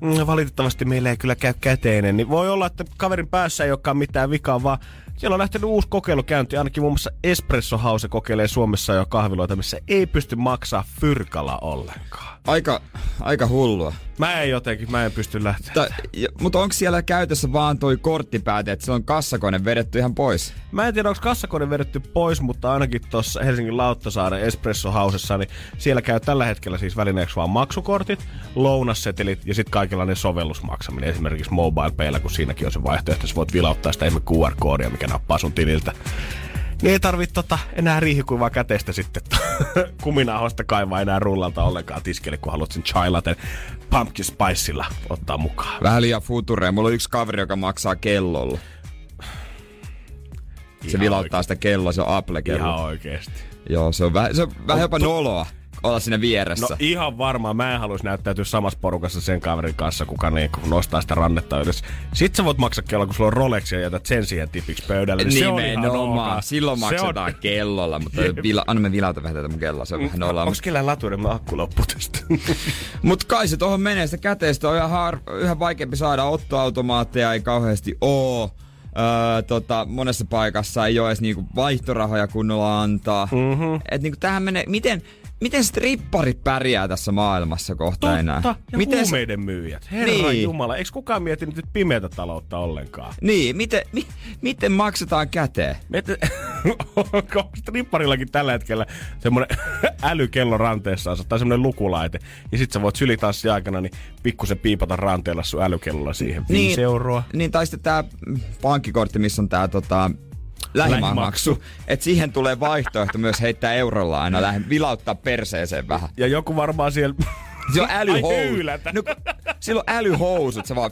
mm, valitettavasti meillä ei kyllä käy käteinen, niin voi olla, että kaverin päässä ei olekaan mitään vikaa, vaan siellä on lähtenyt uusi kokeilukäynti. Ainakin muun muassa Espresso House kokeilee Suomessa jo kahviloita, missä ei pysty maksaa fyrkalla ollenkaan. Aika, aika hullua. Mä en jotenkin, mä en pysty lähteä. Ta, ja, mutta onko siellä käytössä vaan toi korttipääte, että se on kassakone vedetty ihan pois? Mä en tiedä, onko kassakone vedetty pois, mutta ainakin tuossa Helsingin Lauttasaaren Espresso Housessa, niin siellä käy tällä hetkellä siis välineeksi vaan maksukortit, lounassetelit ja sitten kaikenlainen sovellusmaksaminen, esimerkiksi mobile kun siinäkin on se vaihtoehto, että sä voit vilauttaa sitä ihme QR-koodia, mikä nappaa sun tililtä. Niin ei tarvit tota enää riihikuivaa käteistä sitten *laughs* kuminahoista kaivaa enää rullalta ollenkaan tiskelle, kun haluat sen chai latten pumpkin spicella ottaa mukaan. Vähän liian futureen. Mulla on yksi kaveri, joka maksaa kellolla. Se Ihan vilauttaa oikein. sitä kelloa, se on Apple-kello. Ihan oikeesti. Joo, se on vähän, se on vähän jopa noloa olla siinä vieressä. No ihan varmaan. Mä en haluaisi näyttäytyä samassa porukassa sen kaverin kanssa, kuka niinku nostaa sitä rannetta ylös. Sitten sä voit maksaa kello, kun sulla on Rolex ja jätät sen siihen tipiksi pöydälle. Niin se on ihan. Silloin Se maksetaan on... kellolla, mutta vila, anna me vilauta vähän tätä mun kelloa, se on vähän nollaa. Onko kellään latuinen, mun akku loppu tästä? *laughs* Mut kai se tohon menee, sitä käteistä on ihan, har, yhä vaikeampi saada, ottoautomaatteja ei kauheasti oo. Öö, tota, monessa paikassa ei ole edes niinku vaihtorahoja kunnolla antaa. Mm-hmm. Et niinku tähän menee, miten, miten stripparit pärjää tässä maailmassa kohta enää? Totta, ja miten se- huumeiden myyjät. Herra Niin. niin. Jumala, eikö kukaan miettinyt nyt pimeätä taloutta ollenkaan? Niin, miten, mi, miten maksetaan käteen? Mietin, *laughs* onko stripparillakin tällä hetkellä semmoinen *laughs* älykello ranteessaan tai semmoinen lukulaite. Ja sit sä voit sylitanssin aikana niin pikkusen piipata ranteella sun älykellolla siihen. Viisi euroa. Niin, tai sitten tää pankkikortti, missä on tää tota. Lähimaksu. Että siihen tulee vaihtoehto myös heittää eurolla aina, lähe, vilauttaa perseeseen vähän. Ja joku varmaan siellä... Se on älyhousut. No, sillä on älyhousut, se vaan...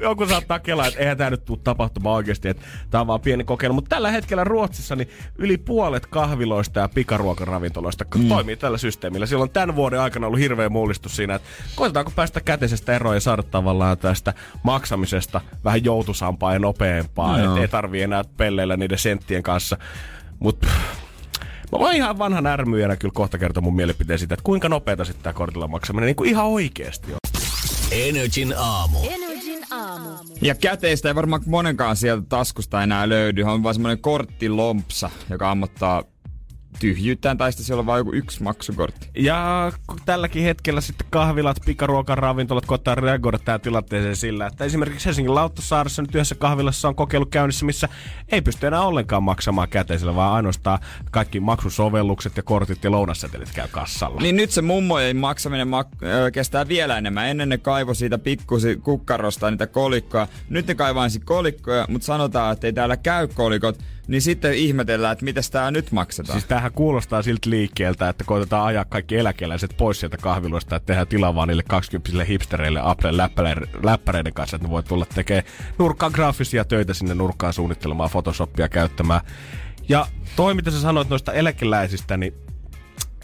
Joku saattaa kelaa, että eihän tämä nyt tule tapahtumaan oikeasti, että tämä on vaan pieni kokeilu. Mutta tällä hetkellä Ruotsissa niin yli puolet kahviloista ja pikaruokaravintoloista mm. toimii tällä systeemillä. Silloin tämän vuoden aikana ollut hirveä mullistus siinä, että koitetaanko päästä käteisestä eroon ja saada tavallaan tästä maksamisesta vähän joutusampaa ja nopeampaa. Että ei tarvii enää pelleillä niiden senttien kanssa. Mutta Mä voin ihan vanhan ärmyjänä kyllä kohta kertoa mun mielipiteen siitä, että kuinka nopeeta sitten tämä kortilla maksaminen niin kuin ihan oikeasti on. Energin aamu. Energin aamu. Ja käteistä ei varmaan monenkaan sieltä taskusta enää löydy. On vaan semmoinen korttilompsa, joka ammottaa tyhjyyttään, tai sitten siellä on vain joku yksi maksukortti. Ja tälläkin hetkellä sitten kahvilat, pikaruokan ravintolat koittaa reagoida tähän tilanteeseen sillä, että esimerkiksi Helsingin Lauttasaaressa nyt yhdessä kahvilassa on kokeilu käynnissä, missä ei pysty enää ollenkaan maksamaan käteisellä, vaan ainoastaan kaikki maksusovellukset ja kortit ja lounassetelit käy kassalla. Niin nyt se mummojen maksaminen mak- ö, kestää vielä enemmän. Ennen ne kaivo siitä pikkusi kukkarosta niitä kolikkoja. Nyt ne kaivaa kolikkoja, mutta sanotaan, että ei täällä käy kolikot. Niin sitten ihmetellään, että miten tää nyt maksetaan. Siis tämähän kuulostaa siltä liikkeeltä, että koitetaan ajaa kaikki eläkeläiset pois sieltä kahviloista, että tehdään tilaa vaan niille 20 hipstereille Applen läppäreiden kanssa, että ne voi tulla tekemään nurkkaan graafisia töitä sinne nurkkaan suunnittelemaan Photoshopia käyttämään. Ja toi, mitä sä sanoit noista eläkeläisistä, niin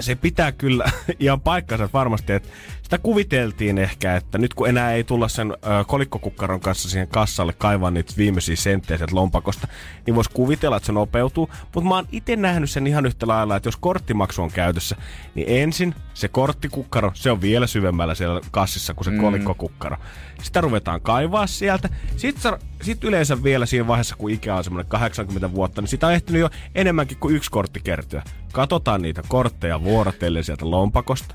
se pitää kyllä *laughs* ihan paikkansa varmasti, että sitä kuviteltiin ehkä, että nyt kun enää ei tulla sen ö, kolikkokukkaron kanssa siihen kassalle kaivaa niitä viimeisiä senttejä sieltä lompakosta, niin voisi kuvitella, että se nopeutuu. Mutta mä oon itse nähnyt sen ihan yhtä lailla, että jos korttimaksu on käytössä, niin ensin se korttikukkaro, se on vielä syvemmällä siellä kassissa kuin se mm. kolikkokukkaro. Sitä ruvetaan kaivaa sieltä. Sitten sit yleensä vielä siinä vaiheessa, kun ikä on semmoinen 80 vuotta, niin sitä on ehtinyt jo enemmänkin kuin yksi kortti kertyä. Katsotaan niitä kortteja vuorotellen sieltä lompakosta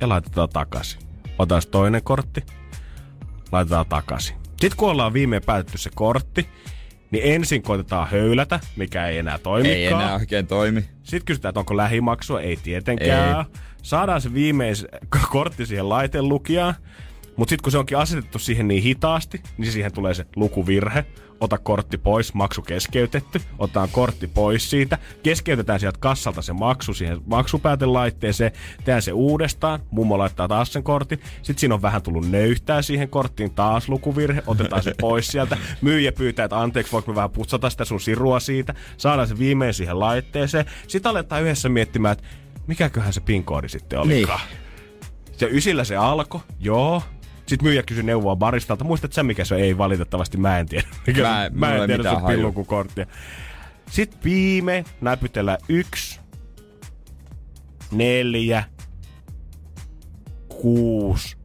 ja laitetaan takaisin. Otetaan toinen kortti, laitetaan takaisin. Sitten kun ollaan viimein päätetty se kortti, niin ensin koitetaan höylätä, mikä ei enää toimikaan. ei enää oikein toimi. Sitten kysytään, että onko lähimaksua. Ei tietenkään. Ei. Saadaan se viimeis kortti siihen laitelukijaan. Mutta sitten kun se onkin asetettu siihen niin hitaasti, niin siihen tulee se lukuvirhe. Ota kortti pois, maksu keskeytetty. Otetaan kortti pois siitä. Keskeytetään sieltä kassalta se maksu siihen maksupäätelaitteeseen. Tehdään se uudestaan. Mummo laittaa taas sen kortin. Sitten siinä on vähän tullut nöyhtää siihen korttiin. Taas lukuvirhe. Otetaan se pois sieltä. Myyjä pyytää, että anteeksi, voiko me vähän putsata sitä sun sirua siitä. Saadaan se viimein siihen laitteeseen. Sitten aletaan yhdessä miettimään, että mikäköhän se PIN-koodi sitten olikaan. Niin. Ja ysillä se alkoi, joo. Sitten myyjä kysyi neuvoa baristalta. Muistatko sä, mikä se on? Ei valitettavasti, mä en tiedä. Mikä, Mä mä en tiedä sun hajua. pinlukukorttia. Sitten viime näpytellään yksi, neljä, kuusi.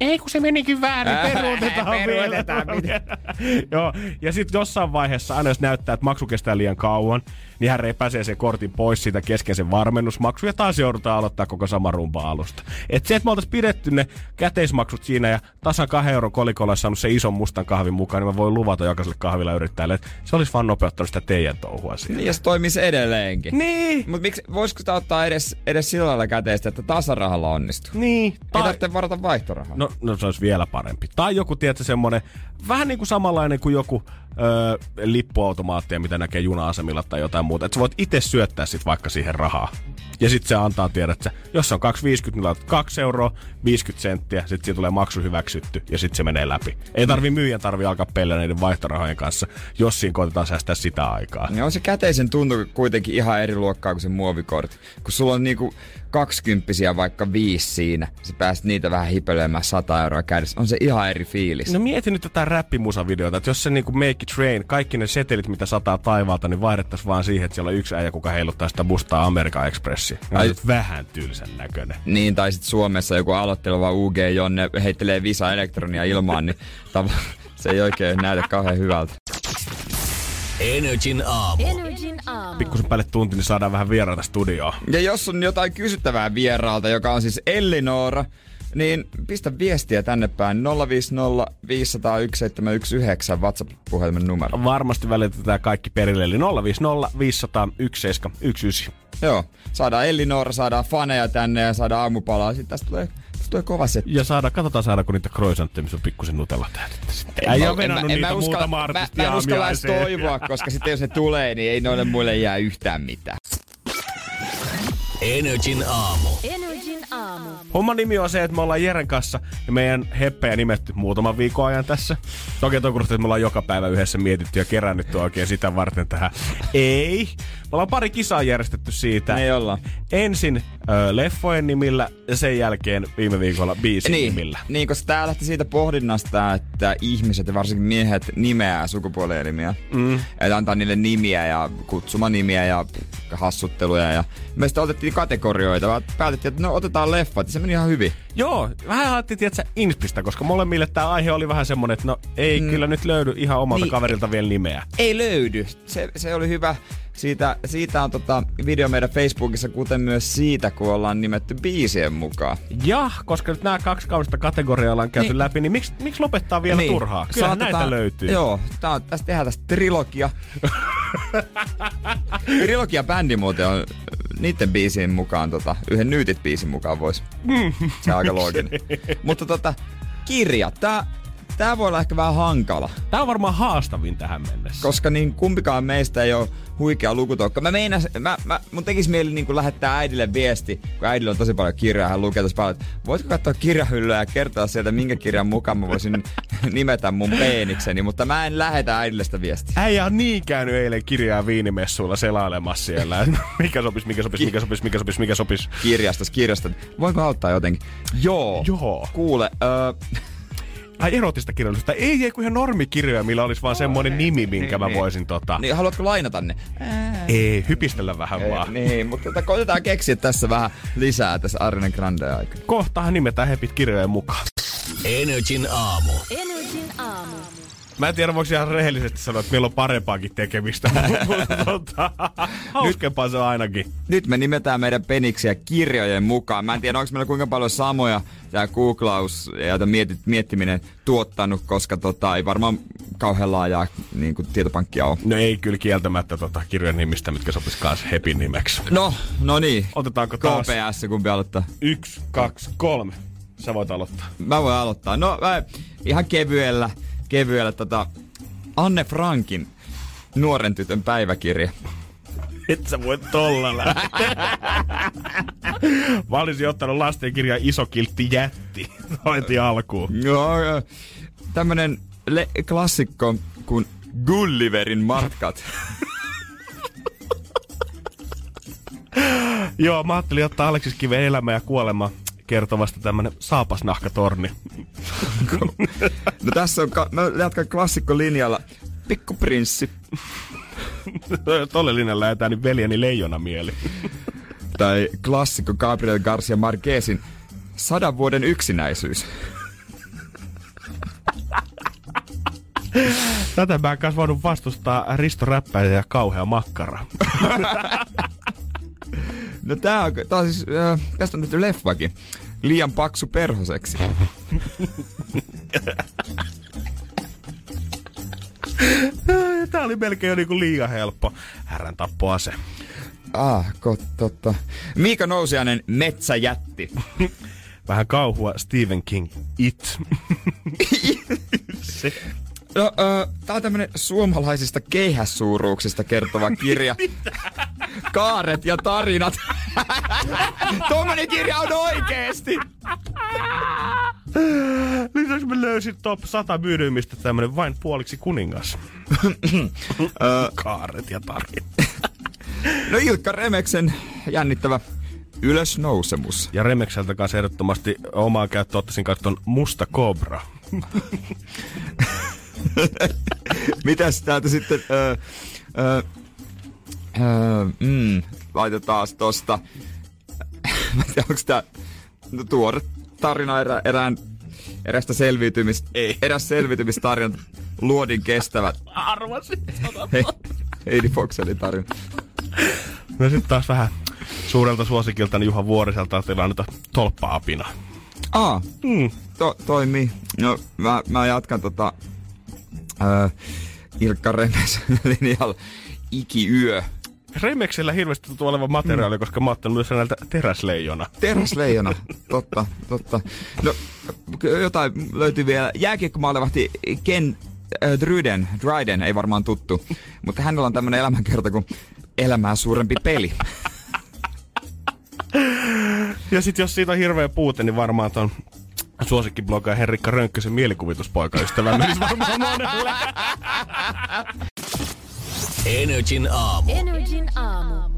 Ei kun se menikin väärin, peruutetaan *laughs* Peruutetaan, vielä. *laughs* Joo, ja sitten jossain vaiheessa, aina jos näyttää, että maksu kestää liian kauan, niin hän repäsee sen kortin pois siitä kesken sen varmennusmaksu ja taas joudutaan aloittaa koko sama rumpa alusta. Et se, että me oltaisiin pidetty ne käteismaksut siinä ja tasan kahden euron kolikolla saanut se ison mustan kahvin mukaan, niin mä voin luvata jokaiselle kahvilla yrittäjälle, että se olisi vaan nopeuttanut sitä teidän touhua siinä. Niin, ja se toimisi edelleenkin. Niin, Mutta miksi, voisiko sitä ottaa edes, edes sillä lailla käteistä, että tasarahalla onnistuu? niin. Ei tarvitse varata vaihtorahaa. No, no se olisi vielä parempi. Tai joku, tiedätkö, semmonen, vähän niin kuin samanlainen kuin joku öö, lippuautomaattia, mitä näkee juna-asemilla tai jotain muuta. Että sä voit itse syöttää sit vaikka siihen rahaa. Ja sitten se antaa tiedä, että jos on 2,50, niin laitat 2 euroa, 50 senttiä, sitten siitä tulee maksu hyväksytty ja sitten se menee läpi. Ei tarvi myyjän tarvi alkaa pellä näiden vaihtorahojen kanssa, jos siinä koitetaan säästää sitä aikaa. Ja on se käteisen tuntu kuitenkin ihan eri luokkaa kuin se muovikortti. Kun sulla on niinku kaksikymppisiä vaikka viisi siinä, sä pääset niitä vähän hipelemään 100 euroa kädessä. On se ihan eri fiilis. No mieti nyt tätä räppimusavideota, että jos se niinku Make It Rain, kaikki ne setelit, mitä sataa taivaalta, niin vaihdettaisiin vaan siihen, että siellä on yksi äijä, kuka heiluttaa sitä mustaa Amerikan Expressia. Ai- vähän tylsän näköinen. Niin, tai sitten Suomessa joku aloitteleva UG Jonne heittelee Visa Elektronia ilmaan, niin tav- *laughs* se ei oikein näytä kauhean hyvältä. Energin aamu. Energin aamu. Pikkusen päälle tunti, niin saadaan vähän vieraita studioon. Ja jos on jotain kysyttävää vieraalta, joka on siis Ellinora, niin pistä viestiä tänne päin 050 501 719 WhatsApp-puhelimen numero. Varmasti välitetään kaikki perille, eli 050 500 1719. Joo, saadaan Ellinora, saadaan faneja tänne ja saadaan aamupalaa. Sitten tästä tulee, tulee kova se. Ja saada, katsotaan saadaanko niitä croissantteja, missä on pikkusen nutella. En Ei mä- ole vedannut en mä- en niitä uskalla- muutama mä, mä en uskalla edes toivoa, *laughs* koska sitten jos ne tulee, niin ei noille muille jää yhtään mitään. Energin aamu. Energin aamu. Homman nimi on se, että me ollaan Jeren kanssa ja meidän heppejä nimetty muutaman viikon ajan tässä. Toki toki, että me ollaan joka päivä yhdessä mietitty ja kerännyt oikein sitä varten tähän. Ei. Me ollaan pari kisaa järjestetty siitä. Ei olla. Ensin ö, leffojen nimillä ja sen jälkeen viime viikolla biisin Niin, nimillä. niin, koska tää lähti siitä pohdinnasta, että ihmiset ja varsinkin miehet nimeää sukupuolielimiä. Mm. Että antaa niille nimiä ja kutsumanimiä ja hassutteluja. Ja me sitten otettiin kategorioita, vaan päätettiin, että no otetaan leffat. Ja se meni ihan hyvin. Joo, vähän haettiin, tiedätkö, inspistä, koska molemmille tämä aihe oli vähän semmonen, että no ei mm. kyllä nyt löydy ihan omalta Niin. kaverilta vielä nimeä. Ei löydy. Se, se oli hyvä. Siitä, siitä on tota video meidän Facebookissa, kuten myös siitä, kun ollaan nimetty biisien mukaan. Ja, koska nyt nämä kaksi kaudesta kategoriaa ollaan käyty Niin. läpi, niin miksi, miksi lopettaa vielä niin. turhaa? Kyllä Saatetaan- näitä löytyy. Joo, tää on, tästä tehdään tästä trilogia. *laughs* trilogia bändi muuten on niiden biisien mukaan, tota, yhden nyytit biisin mukaan vois. Se on aika looginen. *laughs* Mutta tota, kirja, tää, tää voi olla ehkä vähän hankala, Tämä on varmaan haastavin tähän mennessä. koska niin kumpikaan meistä ei ole huikea lukutokka. Mä meinas, mä, mä, mun tekis mieli niin lähettää äidille viesti, kun äidillä on tosi paljon kirjaa, hän lukee tosi paljon, että voitko katsoa kirjahyllyä ja kertoa sieltä, minkä kirjan mukaan mä voisin *laughs* nimetä mun peenikseni, mutta mä en lähetä äidille sitä viestiä. Äijä on niin käynyt eilen kirjaa viinimessuilla selailemassa siellä. *laughs* mikä sopis, mikä sopis, mikä sopis, mikä sopis, mikä sopis. kirjastos, kirjastot. Voinko auttaa jotenkin? Joo. Joo. Kuule, öö, Ai erotista kirjallisuutta. Ei, ei kun ihan normikirjoja, millä olisi vaan semmoinen nimi, minkä mä niin. voisin tota... niin haluatko lainata ne? Ei, hypistellä vähän vaan. Niin, mutta tota, koitetaan keksiä tässä vähän lisää tässä Arinen Grande aikana. Kohtahan nimetään hepit kirjojen mukaan. Energin aamu. Energin aamu. Mä en tiedä, voiko ihan rehellisesti sanoa, että meillä on parempaakin tekemistä. *laughs* Mutta tota, hauskempaa se on ainakin. Nyt me nimetään meidän peniksiä kirjojen mukaan. Mä en tiedä, onko meillä kuinka paljon samoja tämä googlaus ja mietit, miettiminen tuottanut, koska tota, ei varmaan kauhean laajaa niin kuin, tietopankkia ole. No ei kyllä kieltämättä tota, kirjojen nimistä, mitkä sopis kanssa Hepin nimeksi. No, no niin. Otetaanko taas? KPS, kumpi aloittaa? Yksi, kaksi, kolme. Sä voit aloittaa. Mä voin aloittaa. No, mä, ihan kevyellä, kevyellä tota, Anne Frankin nuoren tytön päiväkirja. Et sä voi tolla lähteä. Mä olisin ottanut lastenkirjan iso kiltti jätti heti alkuun. Joo, joo. tämmönen le- klassikko kuin Gulliverin matkat. Joo, mä ajattelin ottaa Aleksis Kiven elämä ja kuolema kertovasta tämmönen saapasnahkatorni. No tässä on, ka- mä jatkan klassikko linjalla. Pikkuprinssi Tolle linjalle lähetään niin veljeni leijona mieli. tai klassikko Gabriel Garcia Marquezin Sadan vuoden yksinäisyys. Tätä mä en kanssa voinut vastustaa Risto Räppäjä ja kauhea makkara. No tää on, tää on siis, äh, tästä on tehty leffakin. Liian paksu perhoseksi. Tää oli melkein jo niinku liian helppo. Härän tappoase. Ah, kot, totta. Miika Nousiainen, Metsäjätti. Vähän kauhua Stephen King. It. *laughs* Se. No, ö, tää on tämmönen suomalaisista keihässuuruuksista kertova kirja. Kaaret ja tarinat. *laughs* Tuommoinen kirja on oikeesti. Lisäksi mä löysin top 100 myydymistä tämmönen vain puoliksi kuningas. Kaaret ja tarinat. No Ilkka Remeksen jännittävä ylösnousemus. Ja Remekseltä kanssa ehdottomasti omaa käyttöä ottaisin kanssa ton Musta Cobra. *laughs* *laughs* Mitäs täältä sitten... Ö, ö, ö, mm, laitetaan tosta. *laughs* Mä en tiedä, onks tää no, tuore tarina erä, erään erästä selviytymistä. Ei. Eräs selviytymistarina. luodin kestävät. Arvasin. Hei, Heidi Foxelin tarina. No sitten taas vähän suurelta suosikilta niin Juha Vuoriselta tilannetta tolppa-apina. Aa, Mm. to, toimii. No, mä, mä jatkan tota... Ö, Ilkka Remes *laughs* linjalla. Ikiyö. Remeksellä hirveästi tuntuu olevan materiaalia, koska mä oon ottanut myös näiltä teräsleijona. Teräsleijona, totta, totta. No, jotain löytyy vielä. Jääkiekkomaalevahti Ken äh, Dryden, Dryden, ei varmaan tuttu, mutta hänellä on tämmönen elämänkerta kuin elämää suurempi peli. Ja sitten jos siitä on hirveä puute, niin varmaan ton suosikkiblogaa Henrikka Rönkkösen mielikuvituspoikaystävä menisi varmaan monelle. Energin aamu. Energin aamu.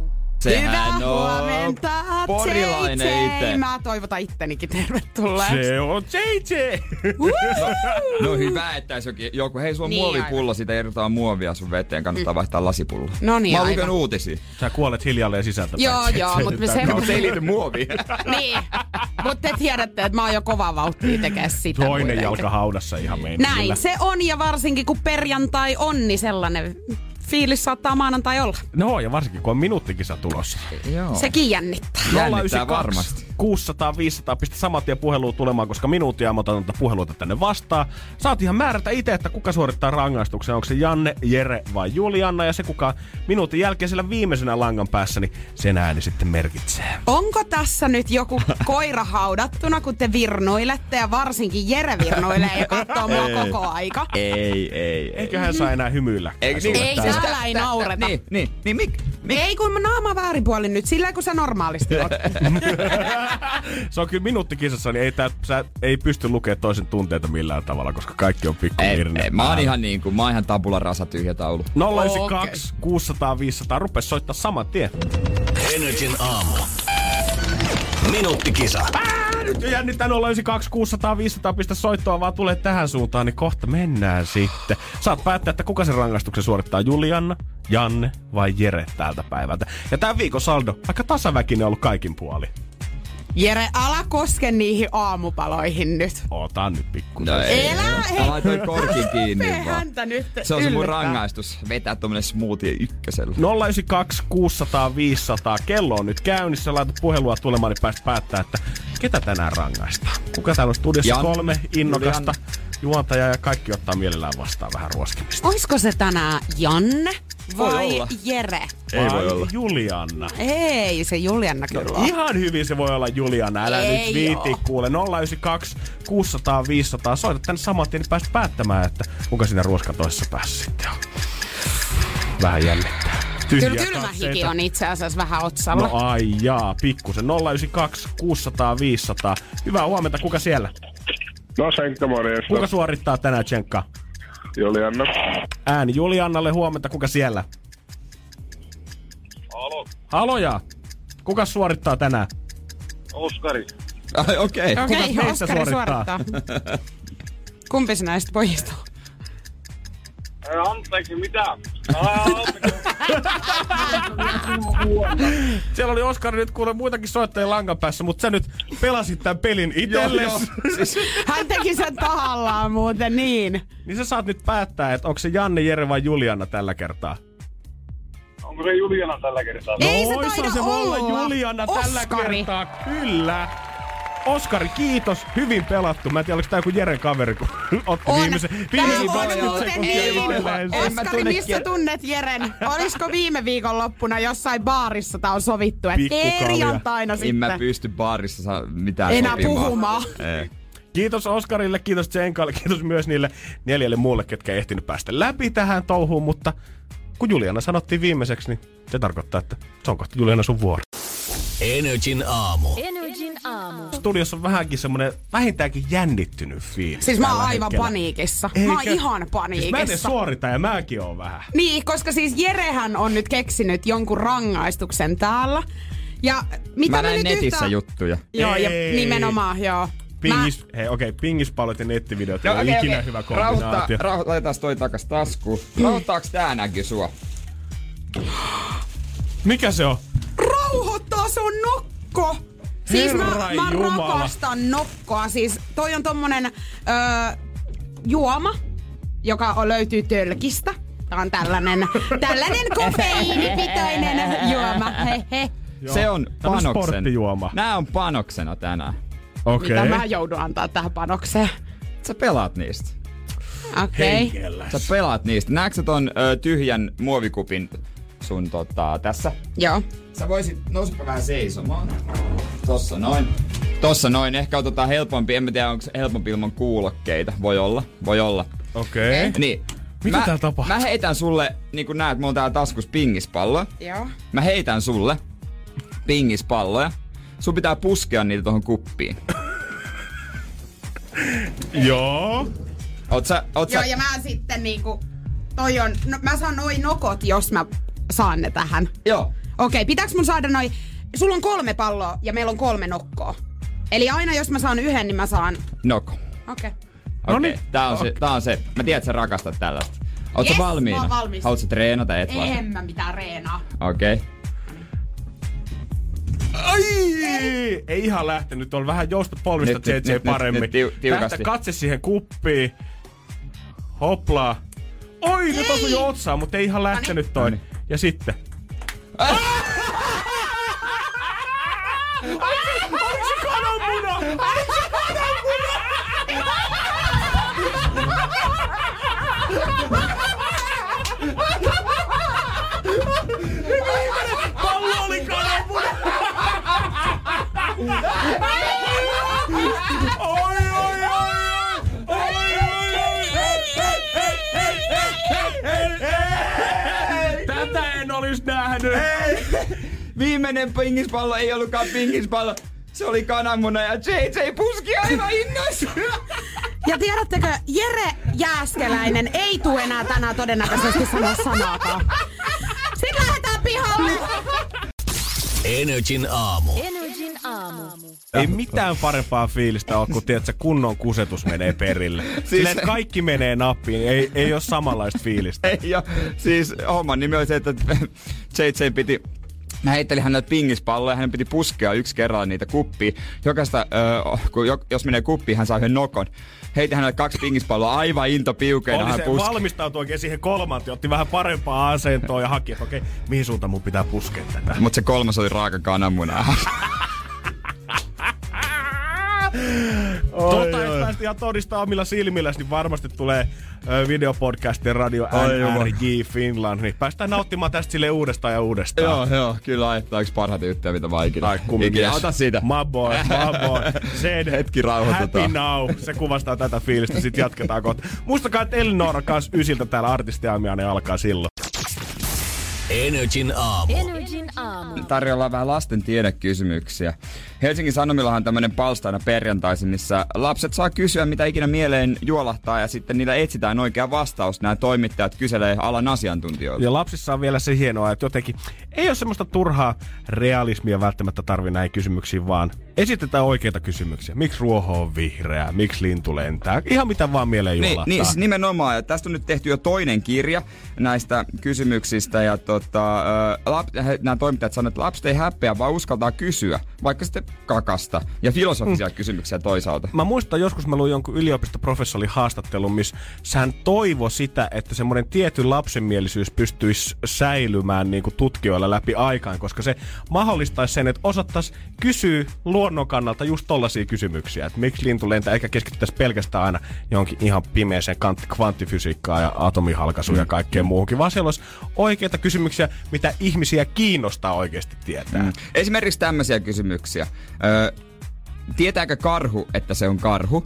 Sehän Hyvää on huomenta, porilainen JJ. itse. Mä toivotan ittenikin tervetulleeksi. Se on JJ! No hyvä, että jos jokin- joku, hei sulla on Niin, muovipullo, siitä irrotaan muovia sun veteen, kannattaa vaihtaa lasipullo. No niin, Mä oon aivan. lukenut uutisia. Sä kuolet hiljalleen sisältä. Joo, joo, mutta me sen... Mutta se ei liity muoviin. *laughs* niin, mutta te tiedätte, että mä oon jo kova vauhtia tekee sitä Toinen kuitenkin. jalka haudassa ihan meinillä. Näin se on, ja varsinkin kun perjantai on, niin sellainen fiilis saattaa maanantai olla. No ja varsinkin kun on minuuttikisa tulossa. Joo. Sekin jännittää. Jännittää varmasti. 600, 500, pistä saman tien puheluun tulemaan, koska minuuttia mä otan tuota puheluita tänne vastaan. Saat ihan määrätä itse, että kuka suorittaa rangaistuksen. Onko se Janne, Jere vai Julianna. Ja se kuka minuutin jälkeen siellä viimeisenä langan päässä, niin sen ääni sitten merkitsee. Onko tässä nyt joku *laughs* koira haudattuna, kun te virnuilette, ja varsinkin Jere virnuilee ja katsoo mua koko aika? Ei, ei, ei. Eiköhän saa enää hymyillä. Eikö Sulle niin? Ei, täällä. täällä ei naureta. Niin, niin, niin mik, mik? Ei kun mä naama väärinpuolin nyt, sillä kun sä normaalisti oot. *laughs* Se on kyllä minuuttikisassa, niin ei, tää, sä ei pysty lukemaan toisen tunteita millään tavalla, koska kaikki on pikku Ei, irne ei, mä oon ihan niin kuin, mä oon ihan tabula rasa tyhjä taulu. 092 600 500. Rupes soittaa saman tien. Energin aamu. Minuuttikisa. Ää, nyt jännittää 092 600 500 pistä soittoa, vaan tulee tähän suuntaan, niin kohta mennään sitten. Saat päättää, että kuka sen rangaistuksen suorittaa, Julianna, Janne vai Jere tältä päivältä. Ja tämän viikon saldo, aika tasaväkinen ollut kaikin puoli. Jere, ala koske niihin aamupaloihin nyt. Ota nyt pikku. No ei, Elä, Mä hei. laitoin korkin kiinni vaan. häntä nyt Se on se mun rangaistus. Vetää tommonen smoothie ykkösellä. 092 600 500. Kello on nyt käynnissä. Laita puhelua tulemaan, niin päästä päättää, että ketä tänään rangaistaan. Kuka täällä on studiossa? Jan, Kolme innokasta Julianna. juontajaa ja kaikki ottaa mielellään vastaan vähän ruoskimista. Oisko se tänään Janne vai olla. Jere? Ei voi olla. Julianna. Ei, se Julianna kyllä on. Ihan hyvin se voi olla Juliana, älä Ei nyt viitti oo. kuule. 092 600 500. Soita tänne saman tien, niin pääst päättämään, että kuka siinä ruoskan toisessa päässä sitten on. Vähän jännittää. Tyhjiä Kyllä kylmä katseita. hiki on itse asiassa vähän otsalla. No ai jaa, pikkusen. 092 600 500. Hyvää huomenta, kuka siellä? No Senkka, morjesta. Kuka suorittaa tänään Tsenkka? Julianna. Ääni Juliannalle huomenta, kuka siellä? Alo. Haloja! Kuka suorittaa tänään? Oskari. Ai, okei. Okay. Okei, meistä Oskari suorittaa? suorittaa. Kumpi se näistä pojista on? Anteeksi, mitä? *laughs* Siellä oli Oskari nyt kuule muitakin soittajia langan päässä, mutta sä nyt pelasit tämän pelin itsellesi. *laughs* Siis, Hän teki sen tahallaan muuten niin. niin sä saat nyt päättää, että onko se Janne, Jere vai Juliana tällä kertaa. Onko se Juliana tällä kertaa? Ei se Oishan taida se voi olla olla. Juliana tällä Oskari. kertaa, kyllä. Oskari, kiitos. Hyvin pelattu. Mä en tiedä, oliko tää joku Jeren kaveri, kun *laughs* otti On. viimeisen, viimeisen on 20 muuten sekuntia niin. En Oskari, missä tunnet Jeren? Olisiko viime viikon loppuna jossain baarissa tää on sovittu, että Pikkukalja. perjantaina en sitten mä pysty baarissa saa mitään enää sopimaan. puhumaan. Ei. Kiitos Oskarille, kiitos Tsenkalle, kiitos myös niille neljälle muulle, ketkä ei ehtinyt päästä läpi tähän touhuun, mutta kun Juliana sanottiin viimeiseksi, niin se tarkoittaa, että se on kohta Juliana sun vuoro. Energin aamu. Energin aamu. Studiossa on vähänkin semmonen vähintäänkin jännittynyt fiilis. Siis mä oon aivan hetkellä. paniikissa. Mä oon Eikä- ihan Siis mä en paniikissa. suorita ja mäkin oon vähän. Niin, koska siis Jerehän on nyt keksinyt jonkun rangaistuksen täällä. Ja mitä Mä näin nyt netissä yhtään... juttuja. Joo, ja Ei. nimenomaan, joo. Pingis, hei okei, okay, pingispallot ja nettivideot ei ole okei, ikinä okei. hyvä kombinaatio. rauhoittaa, laitetaan toi takas taskuun. Rauhoittaaks tää näky sua? Mikä se on? Rauhoittaa, se on nokko! Siis mä, Herran mä Jumala. rakastan nokkoa. Siis toi on tommonen öö, juoma, joka on, löytyy tölkistä. Tämä on tällainen, *laughs* tällainen kofeiinipitoinen juoma. He, he. Se on Tämmönen panoksen. sporttijuoma. Nää on panoksena tänään. Okei. Mitä mä joudun antaa tähän panokseen? Sä pelaat niistä. Okei. Okay. Sä pelaat niistä. Näetkö ton ö, tyhjän muovikupin sun tota, tässä? Joo. Sä voisit, nousipa vähän seisomaan. Tossa noin. Tossa noin. Ehkä otetaan helpompi. En mä tiedä, onko se helpompi ilman kuulokkeita. Voi olla. Voi olla. Okei. Niin. Mitä mä, täällä tapahtuu? Mä heitän sulle, niin kuin näet, mulla on täällä taskus pingispallo. Joo. Mä heitän sulle pingispalloja. Sun pitää puskea niitä tuohon kuppiin. *laughs* Joo. Oot sä, oot Joo, sä, ja mä sitten niinku, toi on, no, mä saan noin nokot, jos mä saan ne tähän. Joo. Okei, pitääkö mun saada noin, sulla on kolme palloa ja meillä on kolme nokkoa. Eli aina jos mä saan yhden, niin mä saan, Noko. okei. Okay. Okei, Noniin. tää, on se, tää on se. Mä tiedän, että sä rakastat tällaista. Oot Yes, sä valmiina? valmis. Haluatko treenata, et vaan? En mä mitään reenaa. Okei. Okay. Ai! Ei ihan lähtenyt, on vähän jousta polvista Nyt, nyt, JJ nyt, paremmin. nyt, tiu- tiukasti. Tästä katse siihen kuppiin. Hoplaa. Oi, nyt osui jo otsaan, mutta ei ihan lähtenyt toi. Noniin. Ja sitten. Oliko se kananmuna? Oliko se kananmuna? Pallo oli kananmuna! *laughs* Viimeinen pingispallo ei ollutkaan pingispallo. Se oli kananmuna ja JJ puski aivan innoissaan. *laughs* Ja tiedättekö, Jere Jääskeläinen ei tule enää tänään todennäköisesti sanoa sanaakaan. Sitten lähdetään pihalle. Energin aamu. Energin aamu. Ei mitään parempaa fiilistä ole, kun tiedät, että kunnon kusetus menee perille. Siis... Silleen, että kaikki menee nappiin, ei, ei ole samanlaista fiilistä. ja siis homman nimi oli se, että JJ piti Mä heittelin hänelle pingispalloa ja hänen piti puskea yksi kerralla niitä kuppiin. Jokaista, ö, kun, jo, jos menee kuppiin, hän saa yhden nokon. Heitin hänelle kaksi pingispalloa aivan into piukeina. Oli hän se puski. valmistautui oikein siihen kolmanteen, otti vähän parempaa asentoa ja haki, että okei, mihin suuntaan mun pitää puskea tätä. Mutta se kolmas oli raaka kananmuna. *laughs* Tota, jos pääsit ihan todistaa omilla silmillä, niin varmasti tulee ö, videopodcast ja radio NRJ Finland, niin päästään nauttimaan tästä sille uudestaan ja uudestaan. joo, joo, kyllä aittaa yksi parhaita juttuja, mitä mä ikinä. Tai kumminkin. Ota siitä. My boy, my boy. Sen Hetki rauhoitutaan. Happy now. Se kuvastaa tätä fiilistä. Sitten jatketaan kohta. Muistakaa, että Elinora kanssa ysiltä täällä artistiaamiainen alkaa silloin. Energin aamu. Energin aamu. tarjolla vähän lasten tiedekysymyksiä. Helsingin Sanomilla on tämmöinen palsta aina perjantaisin, missä lapset saa kysyä mitä ikinä mieleen juolahtaa ja sitten niillä etsitään oikea vastaus. Nämä toimittajat kyselee alan asiantuntijoilta. Ja lapsissa on vielä se hienoa, että jotenkin ei ole semmoista turhaa realismia välttämättä tarvi näihin kysymyksiin, vaan esitetään oikeita kysymyksiä. Miksi ruoho on vihreä? Miksi lintu lentää? Ihan mitä vaan mieleen Niin, juolahtaa. niin siis nimenomaan. Ja tästä on nyt tehty jo toinen kirja näistä kysymyksistä. Ja tota, lap, nämä toimittajat sanoivat, että lapset ei häpeä, vaan uskaltaa kysyä. Vaikka sitten kakasta. Ja filosofisia mm. kysymyksiä toisaalta. Mä muistan joskus mä luin jonkun yliopistoprofessorin haastattelun, missä hän toivo sitä, että semmoinen tietty lapsenmielisyys pystyisi säilymään niin kuin tutkijoilla läpi aikaan, koska se mahdollistaisi sen, että osattaisi kysyä luonnon kannalta just tollaisia kysymyksiä, että miksi lintu lentää, eikä keskityttäisi pelkästään aina johonkin ihan pimeeseen kant- kvanttifysiikkaan ja atomihalkaisuun ja kaikkeen muuhunkin, vaan siellä olisi oikeita kysymyksiä, mitä ihmisiä kiinnostaa oikeasti tietää. Mm. Esimerkiksi tämmöisiä kysymyksiä. Ö, tietääkö karhu, että se on karhu?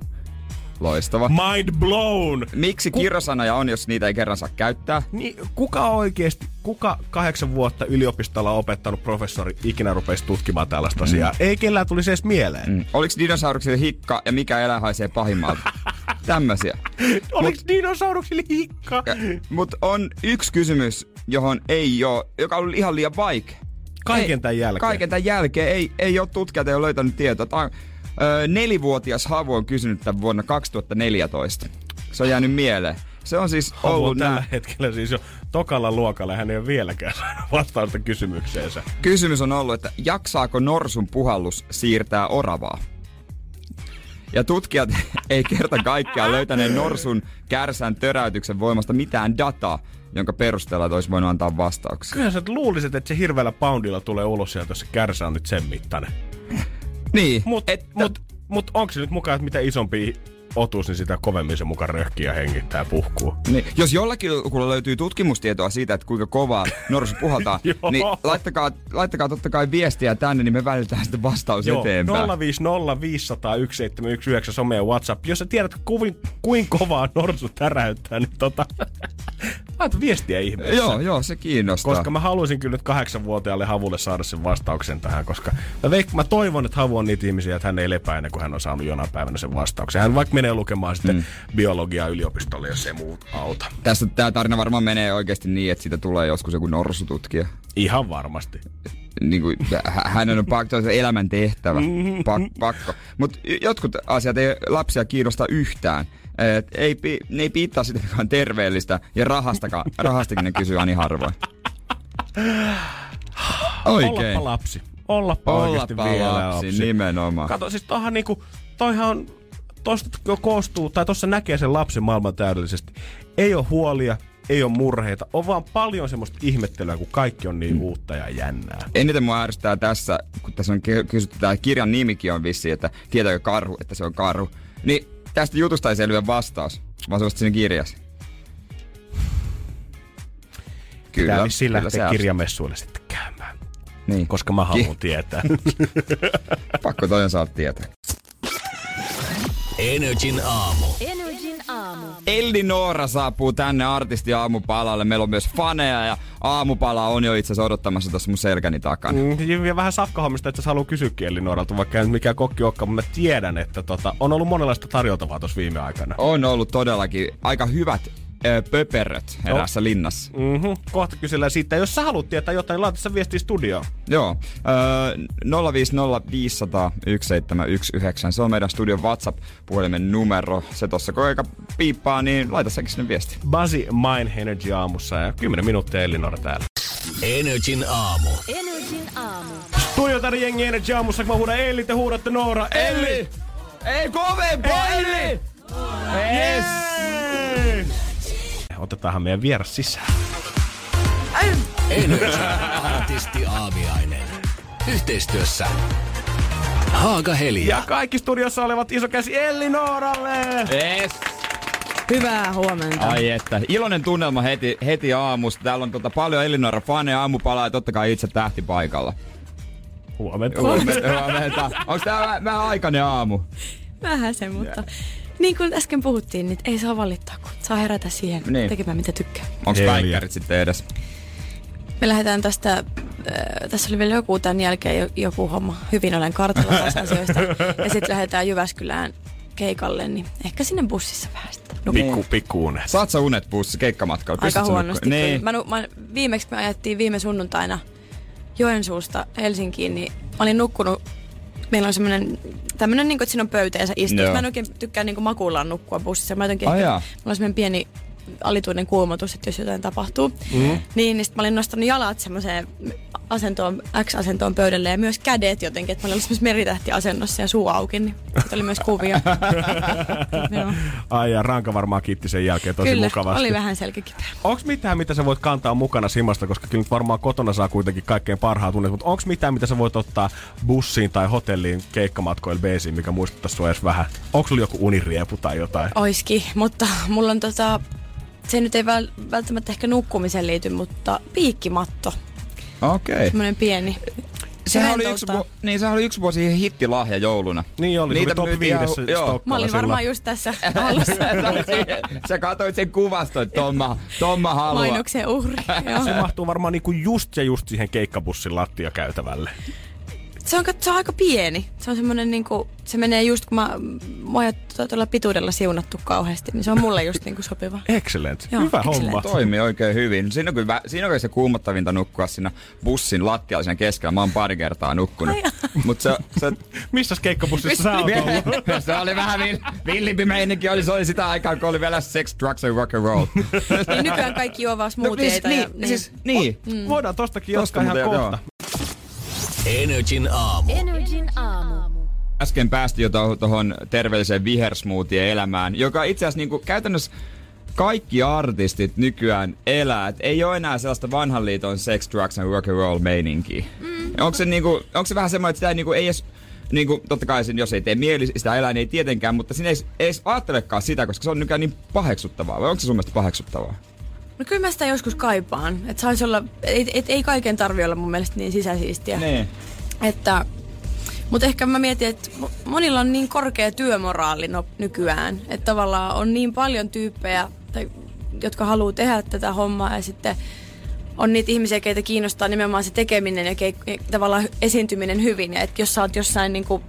Loistava. Mind blown! Miksi kirosanoja on, jos niitä ei kerran saa käyttää? Niin, kuka oikeasti, kuka kahdeksan vuotta yliopistolla opettanut professori ikinä rupesi tutkimaan tällaista mm. asiaa? Ei kellään tulisi edes mieleen. Mm. Mm. *laughs* Oliko dinosauruksille hikka ja mikä eläin haisee pahimmalta? Tämmöisiä. Oliko dinosauruksille hikka? Mutta on yksi kysymys, johon ei ole, joka on ihan liian vaikea. Kaiken ei, tämän jälkeen. Kaiken tämän jälkeen ei, ei ole tutkijat ei ole löytänyt tietoa. Tämä on, ö, nelivuotias Havu on kysynyt tämän vuonna 2014. Se on jäänyt mieleen. Se on siis Havu on ollut tällä nää. hetkellä siis jo tokalla luokalla hän ei ole vieläkään *laughs* saanut vastausta kysymykseensä. Kysymys on ollut, että jaksaako norsun puhallus siirtää oravaa? Ja tutkijat *laughs* ei kerta kaikkiaan löytäneet norsun kärsän töräytyksen voimasta mitään dataa, jonka perusteella olisi voinut antaa vastauksia. Kyllä sä luulisit, että se hirveällä poundilla tulee ulos sieltä, jos se kärsä on nyt sen mittainen. Niin. Mut, että- mut, mut onko se nyt mukaan, että mitä isompi otus, niin sitä kovemmin se mukaan röhkii ja hengittää ja puhkuu. Niin, jos jollakin kuulla löytyy tutkimustietoa siitä, että kuinka kovaa norsu puhaltaa, *laughs* niin laittakaa, laittakaa totta kai viestiä tänne, niin me välitään sitten vastaus Joo, eteenpäin. 050 500 1719 some ja WhatsApp. Jos sä tiedät, kuin, kuin kovaa norsu täräyttää, niin tota, *laughs* laita viestiä ihmeessä. Joo, joo, se kiinnostaa. Koska mä haluaisin kyllä nyt kahdeksanvuotiaalle Havulle saada sen vastauksen tähän, koska mä, veik- mä toivon, että Havu on niitä ihmisiä, että hän ei lepää ennen kuin hän on saanut jonain päivänä sen vastauksen. Hän vaikka menee lukemaan sitten mm. biologiaa yliopistolle, jos ei muut auta. Tästä tämä tarina varmaan menee oikeasti niin, että siitä tulee joskus joku norsututkija. Ihan varmasti. Niin kuin, hä- hänen on pakko, se elämän tehtävä, Mm-hmm. Pak, pakko. Mutta jotkut asiat ei lapsia kiinnosta yhtään. Et ei, ne ei piittaa sitä, mikä on terveellistä, ja rahastakaan, rahastakin ne kysyy ani harvoin. *sighs* Oikein. Ollapa lapsi. Ollapa, Ollapa vielä lapsi, lapsi. nimenomaan. Kato, siis toihan niinku, toihan on, tosta koostuu, tai tossa näkee sen lapsen maailman täydellisesti. Ei ole huolia, ei ole murheita, on vaan paljon semmoista ihmettelyä, kun kaikki on niin Mm. uutta ja jännää. Eniten mua ärsyttää tässä, kun tässä on ky- kysytty, tämä kirjan nimikin on vissi, että tietääkö karhu, että se on karhu. Niin tästä jutusta ei selviä vastaus, vaan se on siinä kirjassa. Pitää vissiin kyllä lähteä kirjamessuille sitten käymään, Niin. koska mä haluan Ki- tietää. *laughs* Pakko toi on saada tietää. Energin aamu. Energin aamu. Elli Noora saapuu tänne artisti aamupalalle. Meillä on myös faneja ja aamupala on jo itse asiassa odottamassa tuossa mun selkäni takana. Mm, ja vähän safkahommista, että sä haluaa kysyä Elli Nuoralta, vaikka nyt mikään kokki olekaan, mutta mä tiedän, että tota, on ollut monenlaista tarjoltavaa tuossa viime aikana. On ollut todellakin aika hyvät ö, pöperöt eräässä linnassa. Mm-hmm. Kohta kysellään siitä. Jos sä haluat tietää jotain, niin laita sä viestiä studioon. Joo. Öö, 050501719. Se on meidän studion WhatsApp-puhelimen numero. Se tossa kun aika piippaa, niin laita säkin sinne viesti. Buzzy Mind Energy aamussa ja 10 minuuttia Elinora täällä. Energin aamu. Energin aamu. Tuijotari jengi Energy aamussa, kun mä huudan Elli, te huudatte Noora. Elli! Ei kovempaa, Elli! Yes! Otetaanhan meidän vieras sisään. Artisti aamiainen. Yhteistyössä Haaga Helia. Ja kaikki studiossa olevat iso käsi Elli Nooralle! Yes. Hyvää huomenta. Ai että, iloinen tunnelma heti, heti aamusta. Täällä on tota paljon Elinora faneja aamupalaa ja totta kai itse tähti paikalla. Huomenta. Huomenta. huomenta. Onks tää vähän, vähän aikainen aamu? Vähän se, mutta niin kuin äsken puhuttiin, niin ei saa valittaa, kun saa herätä siihen Niin. tekemään mitä tykkää. Heliä. päikkärit sitten edes? Me lähdetään tästä, äh, tässä oli vielä joku tämän jälkeen jo- joku homma. Hyvin olen kartalla tästä *laughs* asioista. Ja sitten lähdetään Jyväskylään keikalle, niin ehkä sinne bussissa vähän sitten. Pikku, pikku unet. Saat sä unet bussi keikkamatkalla? Aika huonosti. Niin. Niin. Mä, mä, viimeksi me ajettiin viime sunnuntaina Joensuusta Helsinkiin, niin mä olin nukkunut Meillä on semmoinen, tämmönen niin kuin, että siinä on pöytä ja sä istut. Joo. Mä en oikein tykkää niin makuullaan nukkua bussissa. Mä jotenkin, Ai ehkä, jaa. mulla on semmoinen pieni alituinen kuumotus, että jos jotain tapahtuu. Mm. Niin, niin sit mä olin nostanut jalat semmoiseen asentoon, X-asentoon pöydälle ja myös kädet jotenkin, että mä olin semmoisessa meritähtiasennossa ja suu auki, niin siitä oli myös kuvia. *laughs* Joo. Ai ja Ranka varmaan kiitti sen jälkeen tosi Kyllä, mukavasti. oli vähän selkäkipeä. Onks mitään, mitä sä voit kantaa mukana simasta, koska kyllä nyt varmaan kotona saa kuitenkin kaikkein parhaat tunnet, mutta onks mitään, mitä sä voit ottaa bussiin tai hotelliin keikkamatkoille beesiin, mikä muistuttaa sua edes vähän? Onks sulla joku uniriepu tai jotain? Oiski, mutta mulla on tota, se nyt ei väl, välttämättä ehkä nukkumiseen liity, mutta piikkimatto. Okei. Semmoinen pieni. Sehän oli, yksi, niin, sehän oli yksi vuosi hittilahja jouluna. Niin oli, se oli top myytiin ihan- Mä olin silloin. varmaan just tässä alussa *laughs* Sä katsoit sen kuvaston, että Tomma, Tomma haluaa. mainoksen uhri. *laughs* Joo. Se mahtuu varmaan niinku just ja just siihen keikkabussin lattiakäytävälle. Se, on, se on aika pieni. Se on semmoinen niinku, se menee just kun mä, ei ole tuolla pituudella siunattu kauheasti, niin se on mulle just niinku sopiva. *laughs* Excellent. Joo, Hyvä excellent. homma. Toimii oikein hyvin. Siinä on, kyllä, siinä on kyllä se kuumottavinta nukkua siinä bussin lattialla siinä keskellä. Mä oon pari kertaa nukkunut. Mutta se, se, *laughs* Missäs keikkabussissa sä oot ollut? *laughs* se oli vähän vill, villimpi meininki. Oli, se oli sitä aikaa, kun oli vielä sex, drugs and rock and roll. Niin nykyään kaikki juo vaan smoothieita. niin, ja, niin, siis, niin. Mm. Voidaan tostakin Tosta jatkaa ihan kohta. Energin aamu. Energin aamu. Äsken päästiin jo tuohon terveelliseen vihersmoothie elämään, joka itse asiassa niinku käytännössä kaikki artistit nykyään elää. Et ei ole enää sellaista vanhan liiton sex, drugs and rock and roll meininkiä. Mm. Onko se, niinku, onko se vähän semmoinen, että sitä ei, niinku, ei edes Niinku, totta kai sen, jos ei tee mieli sitä elää, niin ei tietenkään, mutta sinne ei edes ajattelekaan sitä, koska se on nykyään niin paheksuttavaa. Vai onko se sun mielestä paheksuttavaa? No kyllä mä sitä joskus kaipaan. Että saisi olla, et, et, ei kaiken tarvi olla mun mielestä niin sisäsiistiä. Nee. Että, mutta ehkä mä mietin, että mo- monilla on niin korkea työmoraali no, nykyään, että tavallaan on niin paljon tyyppejä, tai, jotka haluaa tehdä tätä hommaa ja sitten on niitä ihmisiä, keitä kiinnostaa nimenomaan se tekeminen ja ke, ja tavallaan esiintyminen hyvin. Ja että jos sä oot jossain niinku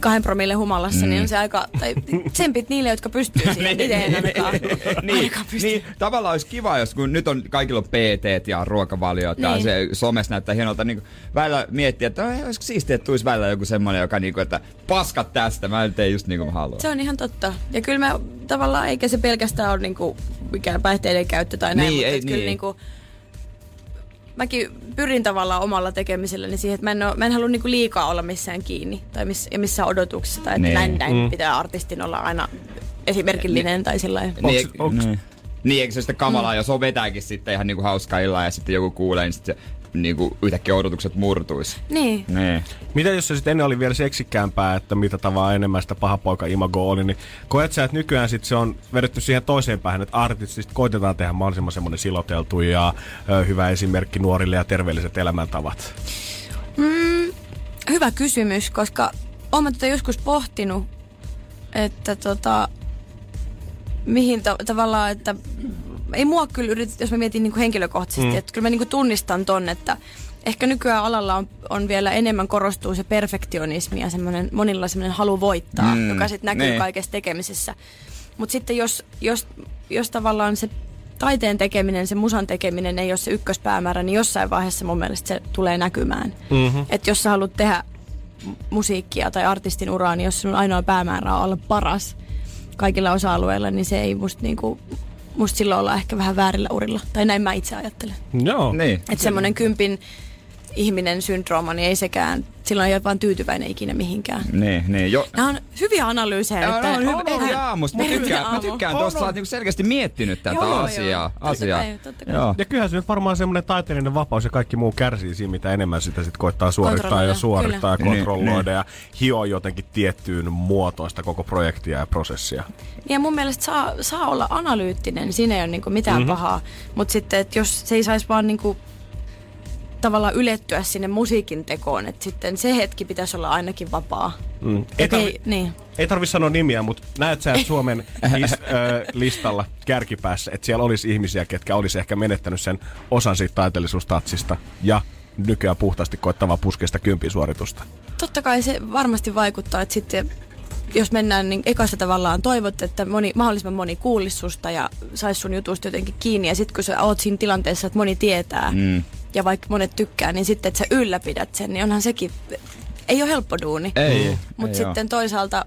kahden promille humalassa, mm. niin on se aika, tai tsempit niille, jotka pystyy *laughs* siihen. Itse ainakaan, niin, ainakaan pysty. niin, tavallaan olisi kiva, jos kun nyt on kaikilla PT ja ruokavaliot ja Niin. se somessa näyttää hienolta, niin välillä miettiä, että "Oi, olisiko siistiä, että tulisi välillä joku semmoinen, joka niinku, että paskat tästä, mä teen just niin kuin mä haluan. Se on ihan totta. Ja kyllä me tavallaan, eikä se pelkästään ole niinku mikään päihteiden käyttö tai näin, Niin, mutta ei, et kyllä niin. niinku, mäkin pyrin tavallaan omalla tekemiselläni siihen, että mä en, oo, mä en halua niinku liikaa olla missään kiinni tai miss, ja missään odotuksissa tai että Niin. näin, näin Mm. pitää artistin olla aina esimerkillinen tai sillä lailla. Niin. Niin. niin, eikö se sitten kamalaa, mm. jos on vetääkin sitten ihan niinku hauska illalla ja sitten joku kuulee, niin sitten niinku yhtäkkiä odotukset murtuisi. Niin. Niin. Mitä jos se sitten ennen oli vielä seksikkäämpää, että mitä tavaa enemmän sitä paha poika imago oli, niin koet sä, että nykyään sit se on vedetty siihen toiseen päähän, että artistit koitetaan tehdä mahdollisimman semmoinen siloteltu ja ö, hyvä esimerkki nuorille ja terveelliset elämäntavat? Mm, hyvä kysymys, koska olen mä tätä joskus pohtinut, että tota, mihin ta- tavallaan, että ei mua kyllä yritä, jos mä mietin niinku henkilökohtaisesti, Mm. että kyllä mä niinku tunnistan ton, että ehkä nykyään alalla on, on vielä enemmän korostuu se perfektionismi ja semmoinen, monilla semmoinen halu voittaa, Mm, joka sitten näkyy niin. kaikessa tekemisessä. Mutta sitten jos, jos, jos tavallaan se taiteen tekeminen, se musan tekeminen ei ole se ykköspäämäärä, niin jossain vaiheessa mun mielestä se tulee näkymään. Mhm. Että jos sä haluat tehdä mu- musiikkia tai artistin uraa, niin jos sun ainoa päämäärä on olla paras kaikilla osa-alueilla, niin se ei musta niinku, musta silloin olla ehkä vähän väärillä urilla. Tai näin mä itse ajattelen. Joo. Niin. Että semmoinen kympin ihminen syndrooma, niin ei sekään, silloin ei ole vaan tyytyväinen ikinä mihinkään. Niin, niin. Jo, Nämä on hyviä analyysejä. Joo, no, on hyvä, tähän- aamusta. Mä Hyviä tykkään, mä aamu. tykkään tuosta, sä niinku selkeästi miettinyt tätä Joo, joo. asiaa. Totta asiaa. kai, totta kai. Joo. Ja kyllähän se nyt varmaan semmoinen taiteellinen vapaus ja kaikki muu kärsii siinä, mitä enemmän sitä sit koittaa suorittaa ja suorittaa kyllä. ja kontrolloida Niin, ja hioa jotenkin tiettyyn muotoista koko projektia ja prosessia. Ja mun mielestä saa, saa olla analyyttinen, siinä ei ole niinku mitään Mhm. mm-hmm. pahaa. Mutta sitten, että jos se ei saisi vaan niinku tavallaan ylettyä sinne musiikin tekoon, että sitten se hetki pitäisi olla ainakin vapaa. Mm. Ei, tarvi, ei, niin. ei tarvi sanoa nimiä, mutta näet sä, että Suomen lis, *laughs* ö, listalla kärkipäässä, että siellä olisi ihmisiä, ketkä olisi ehkä menettänyt sen osan siitä taiteellisuustatsista ja nykyään puhtaasti koittavaa puskeista kympisuoritusta. Totta kai se varmasti vaikuttaa, että sitten jos mennään, niin ekasta tavallaan toivot, että moni, mahdollisimman moni kuulisi susta ja saisi sun jutusta jotenkin kiinni. Ja sitten kun sä oot siinä tilanteessa, että moni tietää Mm. Ja vaikka monet tykkää, niin sitten, että sä ylläpidät sen, niin onhan sekin, ei ole helppo duuni. Ei, Mutta ei sitten toisaalta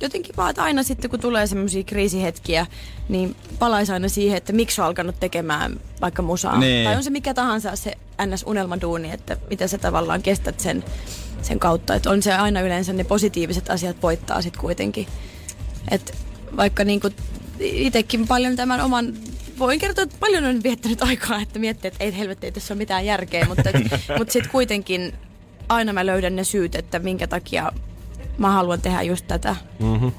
jotenkin vaan, että aina sitten kun tulee semmoisia kriisihetkiä, niin palaisi aina siihen, että miksi on alkanut tekemään vaikka musaa. Niin. Tai on se mikä tahansa se NS-unelmaduuni, että miten sä tavallaan kestät sen, sen kautta. Että on se aina yleensä ne positiiviset asiat voittaa sitten kuitenkin. Että vaikka niinku itsekin paljon tämän oman Voin kertoa, että paljon on viettänyt aikaa, että miettii, että ei helvetti, ei tässä ole mitään järkeä, mutta, *laughs* mutta sitten kuitenkin aina mä löydän ne syyt, että minkä takia mä haluan tehdä just tätä. Mm-hmm.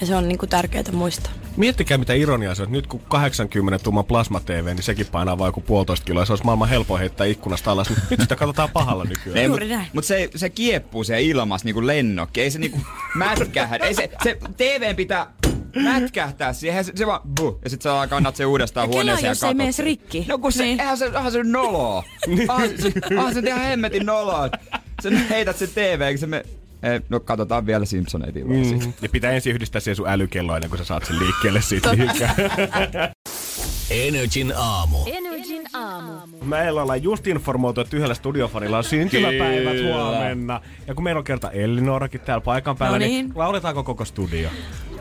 Ja se on niinku tärkeää muistaa. Miettikää mitä ironiaa se on, että nyt kun 80 tumman plasma TV, niin sekin painaa vain joku puolitoista kiloa. Se olisi maailman helpoin heittää ikkunasta alas. Nyt- Nyt sitä katsotaan pahalla nykyään. Ei, mutta mut se, se kieppuu se ilmas niinku lennokki. Ei se niinku *laughs* mätkähä. Ei se, se TVn pitää mätkähtää siihen. Se, se vaan buh, ja sit sä kannat se uudestaan Ja huoneeseen jos ja ei mene sen. rikki. No kun se, niin. eihän se, onhan se noloa. *laughs* onhan se, onhan se ihan hemmetin noloa. Sä heität sen TV, kun se me... Ei, no katsotaan vielä Simpsoneita Mm. Ja pitää ensin yhdistää siihen sun älykello ennen kuin sä saat sen liikkeelle siitä mihinkään. Energin aamu. Energin aamu. Meillä ollaan just informoitu, että yhdellä studiofanilla on syntymäpäivät Kyllä. huomenna. Ja kun meillä on kerta Ellinoorakin täällä paikan päällä, No niin. niin. lauletaanko koko studio?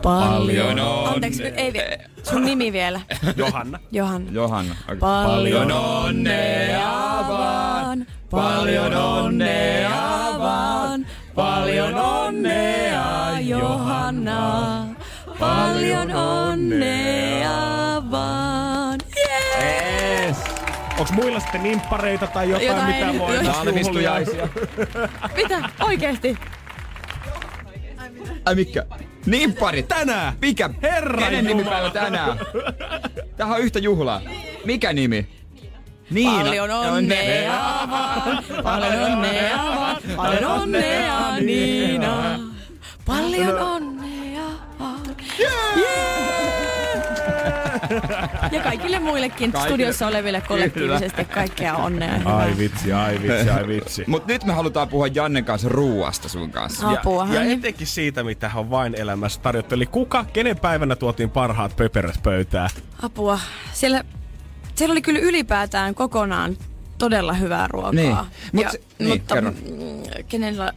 Paljon onnea. Anteeksi, ei vie. Sun nimi vielä. Johanna. Johanna. Johanna. Paljon onnea vaan. Paljon onnea vaan. Paljon onnea Johanna, paljon onnea vaan. Yes. Onks muilla sitten nimppareita tai jotain, Jotain- mitä voi Valmistujaisia. Mitä? Oikeesti? Ai mikä? Nimppari. Tänään! Mikä? Herra Kenen nimipäivä tänään? Tähän on yhtä juhlaa. Mikä nimi? Niina. Paljon onnea vaan, paljon onnea vaan, paljon onnea Niina. Paljon onnea vaan. *laughs* Ja kaikille muillekin Kaikille. studiossa oleville kollektiivisesti kaikkea onnea. ja hyvää. Ai vitsi, ai vitsi, ai vitsi. Mut nyt me halutaan puhua Jannen kanssa ruuasta sun kanssa. Apua. Ja, ja etenkin siitä, mitä on vain elämässä tarjottu. Eli kuka, kenen päivänä tuotiin parhaat pöperöt pöytään? Apua. Siellä, siellä oli kyllä ylipäätään kokonaan todella hyvää ruokaa. Niin. Mut ja, niin, mutta kerro. mm, kenellä...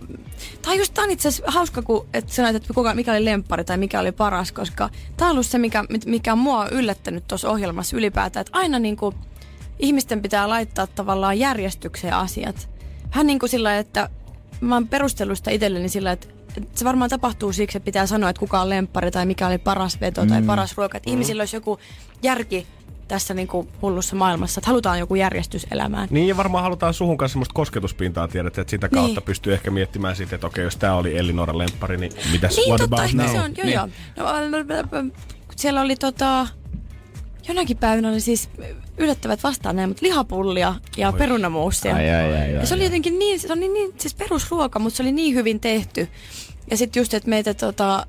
Tai just tää on itse asiassa hauska, kun et sanoit, että kuka, mikä oli lemppari tai mikä oli paras, koska tää on ollut se, mikä, mikä on mua yllättänyt tuossa ohjelmassa ylipäätään, että aina niinku ihmisten pitää laittaa tavallaan järjestykseen asiat. Vähän niin kuin sillä, että mä oon perustellut sitä itselleni sillä, että se varmaan tapahtuu siksi, että pitää sanoa, että kuka on lemppari tai mikä oli paras veto tai paras ruoka. Että ihmisillä olisi joku järki tässä niin kuin hullussa maailmassa, että halutaan joku järjestys elämään. Niin ja varmaan halutaan suhun kanssa semmoista kosketuspintaa, tiedät, että sitä kautta Niin. pystyy ehkä miettimään siitä, että okei, jos tää oli Elinoran lemppari, niin mitäs Niin what totta, about ehkä now? se on, joo Niin. joo. No, ä- ä- ä- siellä oli tota, jonakin päivänä oli siis yllättävät vastaan näin, mutta lihapullia ja perunamuusia. Ai, ai, ai, ai, ja se oli jotenkin niin, se oli niin, siis perusruoka, mutta se oli niin hyvin tehty. Ja sitten just, että meitä tota,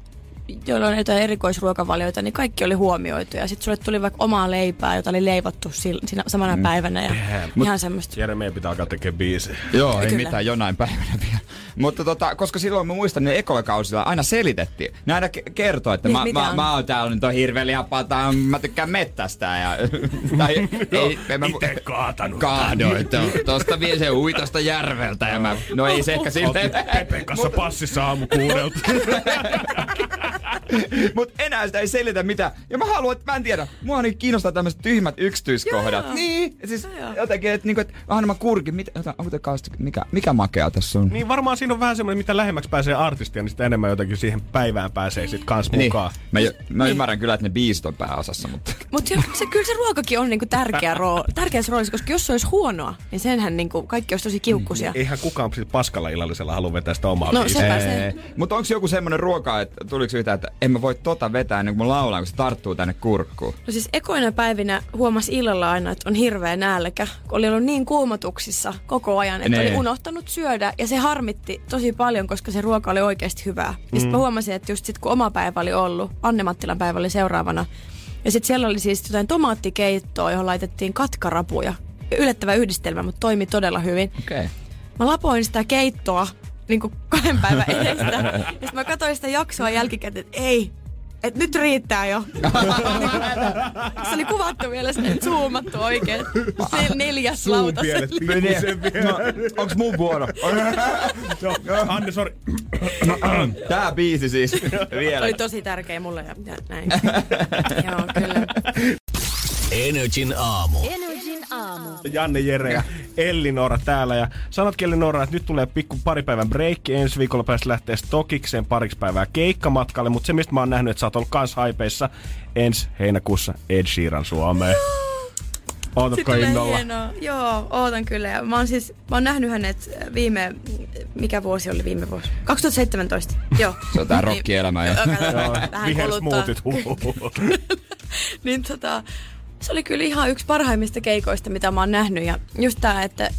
joilla on jotain erikoisruokavalioita, niin kaikki oli huomioitu. Ja sitten sulle tuli vaikka omaa leipää, jota oli leivottu siinä samana mm. päivänä. Ja ihan semmoista. Jere, meidän pitää alkaa tekemään biisejä. Joo, ei Kyllä. mitään jonain päivänä vielä. Mutta tota, koska silloin mä muistan, ne ekolokausilla aina selitettiin. Ne aina ke- kertoo, että Niin, mä, mitä mä, on? mä oon täällä nyt on hirveä lihapata, mä tykkään mettästä. Ja, *laughs* tai ei, en mä, Ite kaatanut. kaadoin to, tosta vie se ui tosta järveltä. Ja mä, no ei se ehkä silleen. Pepen kanssa passissa aamu kuudelta. *laughs* Mut enää sitä ei selitä mitään. Ja mä haluan, että mä en tiedä. Mua niin kiinnostaa tämmöiset tyhmät yksityiskohdat. Joo. Niin. Ja siis Joo, joo. jotenkin, että niinku, että anna mä kurkin. Mitä, ota, onko te kausta, mikä, mikä makea tässä on? niin varmaan siinä on vähän semmoinen, mitä lähemmäksi pääsee artistia, niin sitä enemmän jotenkin siihen päivään pääsee sit kans Niin. mukaan. Mä, mä ymmärrän kyllä, että ne biisit on pääosassa, mutta... Mutta se, kyllä se ruokakin on niinku tärkeä rooli, *laughs* tärkeässä roolissa, koska jos se olisi huonoa, niin senhän niinku kaikki olisi tosi kiukkusia. Eihän kukaan sit paskalla illallisella halua vetää sitä omaa No, biisiä. se. Mutta onko joku semmonen ruoka, että tuliko yhtään, että en mä voi tota vetää ennen kuin mä laulan, kun se tarttuu tänne kurkkuun? No siis ekoina päivinä huomasi illalla aina, että on hirveä nälkä, kun oli ollut niin kuumotuksissa koko ajan, että Nee. oli unohtanut syödä. Ja se harmitti tosi paljon, koska se ruoka oli oikeasti hyvää. Ja sitten mä huomasin, että just sit kun oma päivä oli ollut, Anne Mattilan päivä oli seuraavana, ja sitten siellä oli siis jotain tomaattikeittoa, johon laitettiin katkarapuja. Yllättävä yhdistelmä, mutta toimi todella hyvin. Okei. Okay. Mä lapoin sitä keittoa niin kuin kahden päivän edestä. *laughs* ja sitten mä katsoin sitä jaksoa jälkikäteen, että ei, että nyt riittää jo. *laughs* se oli kuvattu vielä sinne, zoomattu oikein. Se neljäs lauta. No, onks mun vuoro? *laughs* Anne, sori. *clears throat* Tää biisi siis vielä. oli tosi tärkeä mulle ja, ja näin. *laughs* Joo, kyllä. Energin aamu. Energin aamu. Janne, Jere ja Ellinora täällä. Ja sanotkin Ellinora, että nyt tulee pikku pari päivän breikki. Ensi viikolla päästä lähteä Stokikseen pariksi päivää keikkamatkalle. Mutta se, mistä mä oon nähnyt, että sä oot ollut kans haipeissa ensi heinäkuussa Ed Sheeran Suomeen. Ootatko Sitten tulee innolla? hienoa. Joo, ootan kyllä. Ja mä oon siis, mä oon nähnyt hänet viime, mikä vuosi oli viime vuosi? 2017, joo. Se on tää rokkielämä jo. Joo, Vähän kuluttaa. *laughs* niin tota, se oli kyllä ihan yksi parhaimmista keikoista, mitä mä oon nähnyt. Ja just tää, että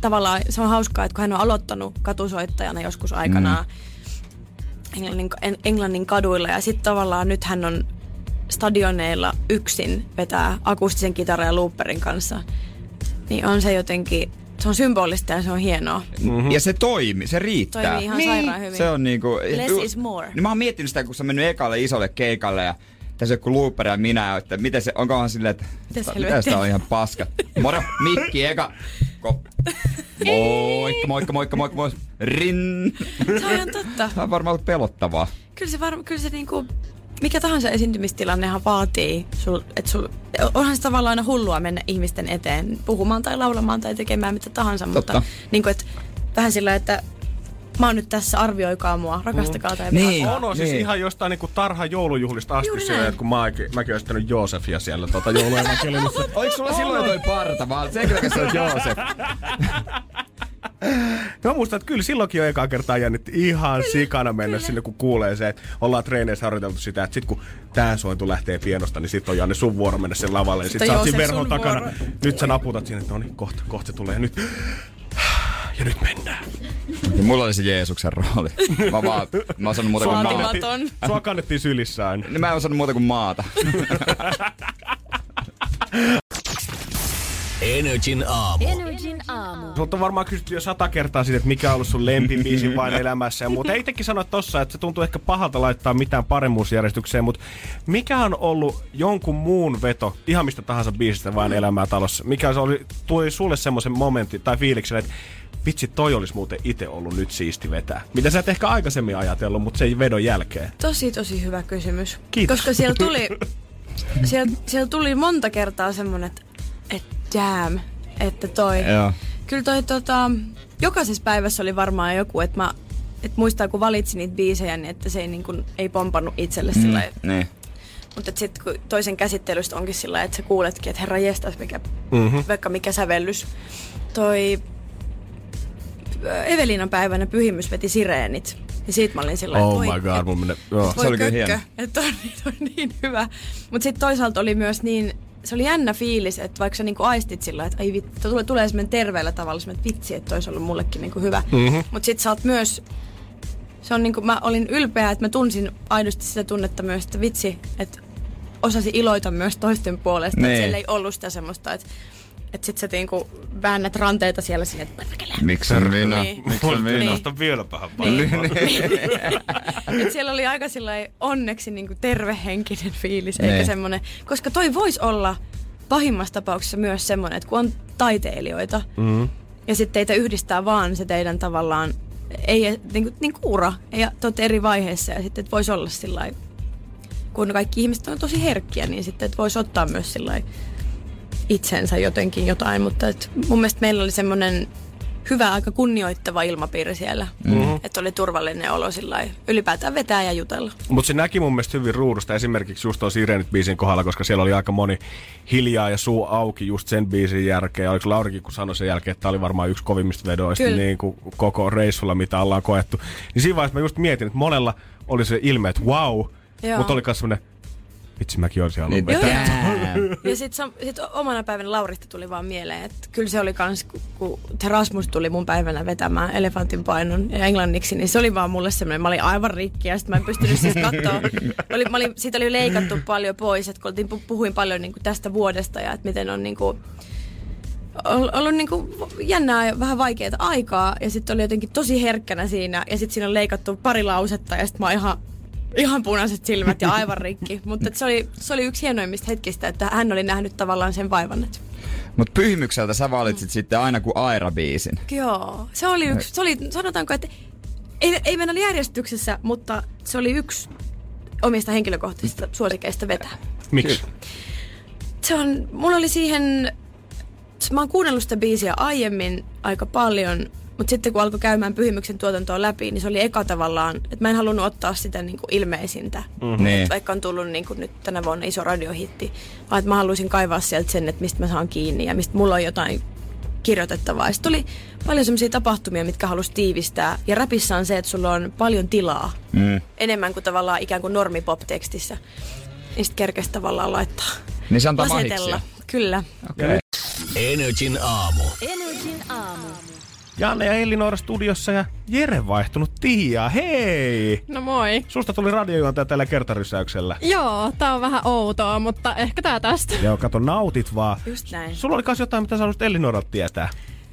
tavallaan se on hauskaa, että kun hän on aloittanut katusoittajana joskus aikanaan mm. Englannin, en- Englannin kaduilla ja sitten tavallaan nyt hän on stadioneilla yksin vetää akustisen kitaran ja looperin kanssa. Niin on se jotenkin, se on symbolista ja se on hienoa. Mm-hmm. Ja se toimi, se riittää. Toimii ihan sairaan hyvin. Se on niinku... Less is more. Niin mä oon miettinyt sitä, kun sä mennyt ekalle isolle keikalle ja tässä on joku looper ja minä, että miten se, onkohan silleen, että Mitäs mitä sitä on ihan paska. Moro, Mikki, eka. Ko. Moikka, moikka, moikka, moikka, moikka. Rin. Se on ihan totta. Tämä on varmaan ollut pelottavaa. Kyllä se, varma, kyllä se niinku, mikä tahansa esiintymistilannehan vaatii, sul, että sul, onhan se tavallaan aina hullua mennä ihmisten eteen puhumaan tai laulamaan tai tekemään mitä tahansa, Totta. mutta niinku, et, vähän sillä, että mä oon nyt tässä, arvioikaa mua, rakastakaa tai Niin. vihakaa. On, on siis Niin. ihan jostain niinku tarha joulujuhlista asti Juuri siellä, kun mä, mäkin tehnyt Joosefia siellä tota jouluevankeliumissa. *laughs* Oliko sulla silloin toi parta, vaan sen kyllä sä olet Joosef? *laughs* Mä muistan, että kyllä silloinkin jo ekaa kertaa jännitti ihan sikana mennä sinne, kun kuulee se, että ollaan treeneissä harjoiteltu sitä, että sit kun tää sointu lähtee pienosta, niin sit on Janne sun vuoro mennä sen lavalle. Ja sit Sitten sä oot siinä verhon takana. vuoro. Nyt sä naputat siinä, että no niin, kohta, kohta se tulee. Nyt. Ja nyt mennään. Ja mulla oli se Jeesuksen rooli. Mä vaan, mä osannut muuta kuin maata. Vaatimaton. Sua kannettiin sylissään. Niin mä en osannut muuta kuin maata. Energin aamu. Energin aamu. Sulta on varmaan kysytty jo sata kertaa siitä, että mikä on ollut sun lempibiisi vain *laughs* elämässä. Mutta ei itsekin sano tossa, että se tuntuu ehkä pahalta laittaa mitään paremmuusjärjestykseen. Mutta mikä on ollut jonkun muun veto, ihan mistä tahansa biisistä vain elämää talossa? Mikä se oli, tuli sulle semmoisen momentin tai fiiliksen, että vitsi, toi olisi muuten itse ollut nyt siisti vetää. Mitä sä et ehkä aikaisemmin ajatellut, mutta se ei vedon jälkeen. Tosi, tosi hyvä kysymys. Kiitos. Koska siellä tuli, *laughs* siellä, siellä tuli monta kertaa semmonen, että et damn, että toi. Joo. Kyllä toi tota, jokaisessa päivässä oli varmaan joku, että mä et muistaa kun valitsin niitä biisejä, niin että se ei, niin kun, ei pompannut itselle mm. sillä. Niin. Mutta sitten kun toisen käsittelystä onkin sillä että sä kuuletkin, että herra jestas, mikä, Mhm. mm-hmm. vaikka mikä sävellys. Toi ö, Eveliinan päivänä pyhimys veti sireenit. Ja siitä mä olin sillä Oh my god, mun menee... Joo. Se oli kyllä hieno. Että on, *laughs* niin- on niin hyvä. Mutta sitten toisaalta oli myös niin, se oli jännä fiilis, että vaikka sä niinku aistit sillä, että ai vittu, tulee, tulee semmoinen terveellä tavalla semmoinen, että vitsi, että olisi ollut mullekin niinku hyvä. Mm-hmm. Mutta sitten sä oot myös, se on niinku, mä olin ylpeä, että mä tunsin aidosti sitä tunnetta myös, että vitsi, että osasi iloita myös toisten puolesta. Niin. Että siellä ei ollut sitä semmoista, että että sit sä niinku väännät ranteita siellä sinne, että perkele. Miksi minä? Niin. Miksi minä? Nosta vielä vähän Niin. paljon. Et siellä oli aika sillai onneksi niinku tervehenkinen fiilis, Niin. eikä semmonen, koska toi voisi olla pahimmassa tapauksessa myös semmonen, että kun on taiteilijoita Mm. ja sitten teitä yhdistää vaan se teidän tavallaan, ei niinku, niinku ura, ja te olette eri vaiheissa ja sitten voisi olla sillä kun kaikki ihmiset on tosi herkkiä, niin sitten voisi ottaa myös sillä itsensä jotenkin jotain, mutta et mun mielestä meillä oli semmoinen hyvä, aika kunnioittava ilmapiiri siellä. Mm-hmm. Että oli turvallinen olo sillä ylipäätään vetää ja jutella. Mutta se näki mun mielestä hyvin ruudusta esimerkiksi just tuon Sirenit biisin kohdalla, koska siellä oli aika moni hiljaa ja suu auki just sen biisin jälkeen. Oliko Laurikin, kun sanoi sen jälkeen, että tämä oli varmaan yksi kovimmista vedoista Kyllä. niin kuin koko reissulla, mitä ollaan koettu. Niin siinä vaiheessa mä just mietin, että monella oli se ilme, että wow, mutta oli myös semmoinen, vitsi mäkin olisin halunnut Niin, vetää. *laughs* Ja sitten sit omana päivänä Laurista tuli vaan mieleen, että kyllä se oli kans, kun, Rasmus tuli mun päivänä vetämään elefantin painon ja englanniksi, niin se oli vaan mulle semmoinen, mä olin aivan rikki ja sitten mä en pystynyt siis katsoa. *laughs* Oli, mä olin, siitä oli leikattu paljon pois, että kun oltiin, puhuin paljon niin kuin tästä vuodesta ja että miten on niin kuin, ol- ollut niin kuin jännää ja vähän vaikeaa aikaa ja sitten oli jotenkin tosi herkkänä siinä ja sitten siinä on leikattu pari lausetta ja sitten mä oon ihan ihan punaiset silmät ja *laughs* aivan rikki. Mutta se, oli, se oli yksi hienoimmista hetkistä, että hän oli nähnyt tavallaan sen vaivan. Että, Mut pyhimykseltä sä valitsit sitten aina kuin Aira-biisin. joo, se oli yksi, se oli, sanotaanko, että ei, ei mennä järjestyksessä, mutta se oli yksi omista henkilökohtaisista suosikeista vetää. Miksi? Se on, mulla oli siihen, mä oon kuunnellut sitä biisiä aiemmin aika paljon, mutta sitten kun alkoi käymään pyhimyksen tuotantoa läpi, niin se oli eka tavallaan, että mä en halunnut ottaa sitä niin kuin ilmeisintä. Mm. Niin. Vaikka on tullut niin kuin nyt tänä vuonna iso radiohitti, vaan että mä haluaisin kaivaa sieltä sen, että mistä mä saan kiinni ja mistä mulla on jotain kirjoitettavaa. Sitten tuli paljon semmoisia tapahtumia, mitkä halusi tiivistää. Ja räpissä on se, että sulla on paljon tilaa. Mm. Enemmän kuin tavallaan ikään kuin normipop-tekstissä. Niin sitten kerkesi tavallaan laittaa. Niin se antaa. Kyllä. Okei. Energin aamu. Energin aamu. Janne ja Elli studiossa ja Jere vaihtunut Tiia. Hei! No moi. Susta tuli radiojuontaja tällä kertarysäyksellä. Joo, tää on vähän outoa, mutta ehkä tää tästä. Joo, kato, nautit vaan. Just näin. Sulla oli kans jotain, mitä sä haluaisit Ellinoralta tietää.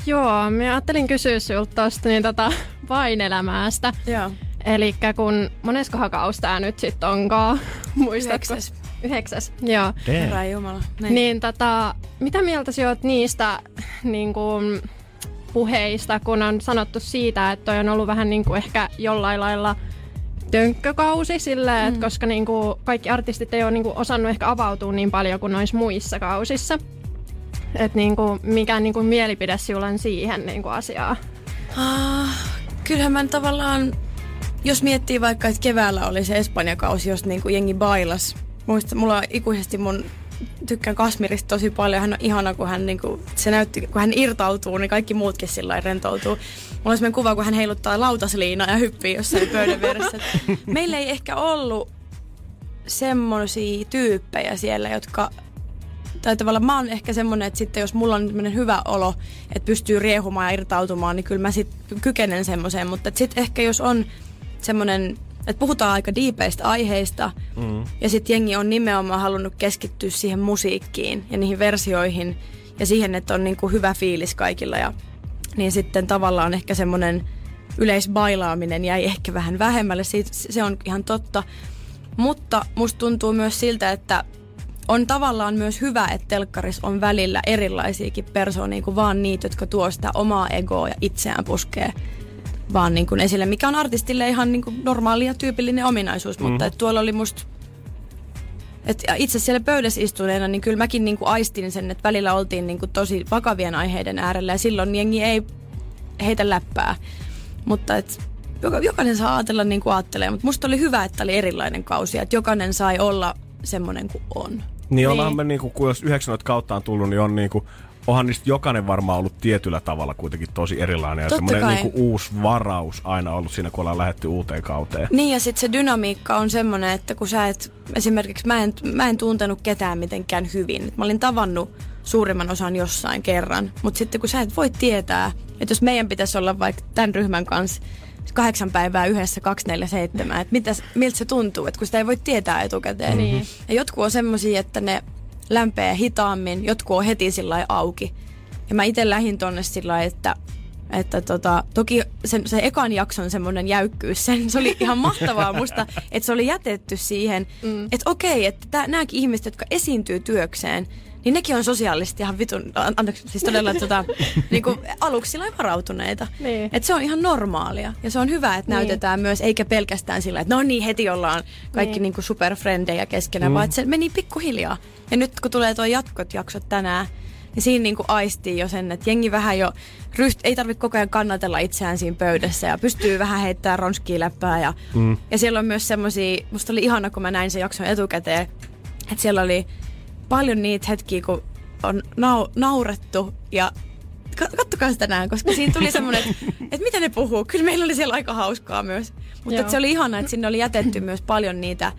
Joo, mä ajattelin kysyä sulta tosta niin tota vainelämäästä. Joo. Eli kun moneskohan kausi tää nyt sit onkaan? Muistatko? Yhdeksäs. Yhdeksäs, joo. Herra Jumala. Näin. Niin tota, mitä mieltä sä oot niistä niin kuin, puheista, kun on sanottu siitä, että toi on ollut vähän niin kuin ehkä jollain lailla tönkkökausi silleen, mm. että koska niin kuin, kaikki artistit ei ole niin kuin, osannut ehkä avautua niin paljon kuin noissa muissa kausissa. Että niin kuin, mikä niin kuin, mielipide sinulla on siihen niin kuin, asiaan? Ah, kyllähän mä tavallaan, jos miettii vaikka, että keväällä oli se Espanja-kausi, jos niinku jengi bailas. Muista, mulla on ikuisesti mun tykkään Kasmirista tosi paljon. Hän on ihana, kun hän, niinku, se näytti, kun hän irtautuu, niin kaikki muutkin sillä rentoutuu. Mulla on semmoinen kuva, kun hän heiluttaa lautasliinaa ja hyppii jossain pöydän vieressä. *laughs* Meillä ei ehkä ollut semmoisia tyyppejä siellä, jotka tai tavallaan mä oon ehkä semmonen, että sitten jos mulla on hyvä olo, että pystyy riehumaan ja irtautumaan, niin kyllä mä sitten kykenen semmoiseen. Mutta sitten ehkä jos on semmoinen, että puhutaan aika diipeistä aiheista mm. ja sitten jengi on nimenomaan halunnut keskittyä siihen musiikkiin ja niihin versioihin ja siihen, että on niinku hyvä fiilis kaikilla ja niin sitten tavallaan ehkä semmoinen yleisbailaaminen jäi ehkä vähän vähemmälle, Siitä, se on ihan totta. Mutta musta tuntuu myös siltä, että on tavallaan myös hyvä, että telkkaris on välillä erilaisiakin persoonia kuin vaan niitä, jotka tuo sitä omaa egoa ja itseään puskee vaan niin kuin esille, mikä on artistille ihan niin kuin normaali ja tyypillinen ominaisuus, mm. mutta että tuolla oli musta et itse siellä pöydässä istuneena, niin kyllä mäkin niin kuin aistin sen, että välillä oltiin niin kuin tosi vakavien aiheiden äärellä ja silloin jengi ei heitä läppää. Mutta et, jokainen saa ajatella niin kuin ajattelee, mutta musta oli hyvä, että oli erilainen kausi, että jokainen sai olla semmoinen kuin on. Niin ollaan me niinku, kun jos yhdeksän kautta on tullut, niin on niinku, onhan niistä jokainen varmaan ollut tietyllä tavalla kuitenkin tosi erilainen. Ja Totta semmoinen kai. niinku uusi varaus aina ollut siinä, kun ollaan lähetty uuteen kauteen. Niin ja sitten se dynamiikka on semmoinen, että kun sä et, esimerkiksi mä en, mä en tuntenut ketään mitenkään hyvin. Mä olin tavannut suurimman osan jossain kerran, mutta sitten kun sä et voi tietää, että jos meidän pitäisi olla vaikka tämän ryhmän kanssa kahdeksan päivää yhdessä 247, että mitäs, miltä se tuntuu, että kun sitä ei voi tietää etukäteen. Niin. Ja jotkut on semmosia, että ne lämpeää hitaammin, jotkut on heti sillä auki. Ja mä itse lähdin tonne sillä että että tota, toki sen, se ekan jakson semmoinen jäykkyys, sen, se oli ihan mahtavaa musta, että se oli jätetty siihen, mm. että okei, että nämäkin ihmiset, jotka esiintyy työkseen, niin nekin on sosiaalisesti ihan vitun, an- anteeksi, siis todella tota, *laughs* niinku, aluksi sillä varautuneita. Niin. Että se on ihan normaalia ja se on hyvä, että Niin. näytetään myös, eikä pelkästään sillä, että no niin, heti ollaan kaikki Niin. niinku superfrendejä keskenään, mm. vaan että se meni pikkuhiljaa. Ja nyt kun tulee tuo jatkot jaksot tänään, niin siinä niinku aistii jo sen, että jengi vähän jo ryht, ei tarvitse koko ajan kannatella itseään siinä pöydässä ja pystyy vähän heittämään ronskia läppää. Ja, mm. ja siellä on myös semmosia, musta oli ihana, kun mä näin sen jakson etukäteen, että siellä oli paljon niitä hetkiä, kun on nau, naurettu ja Ka- kattokaa sitä tänään, koska siinä tuli semmoinen, että, *laughs* että mitä ne puhuu. Kyllä meillä oli siellä aika hauskaa myös. Mutta se oli ihana, että sinne oli jätetty *clears throat* myös paljon niitä,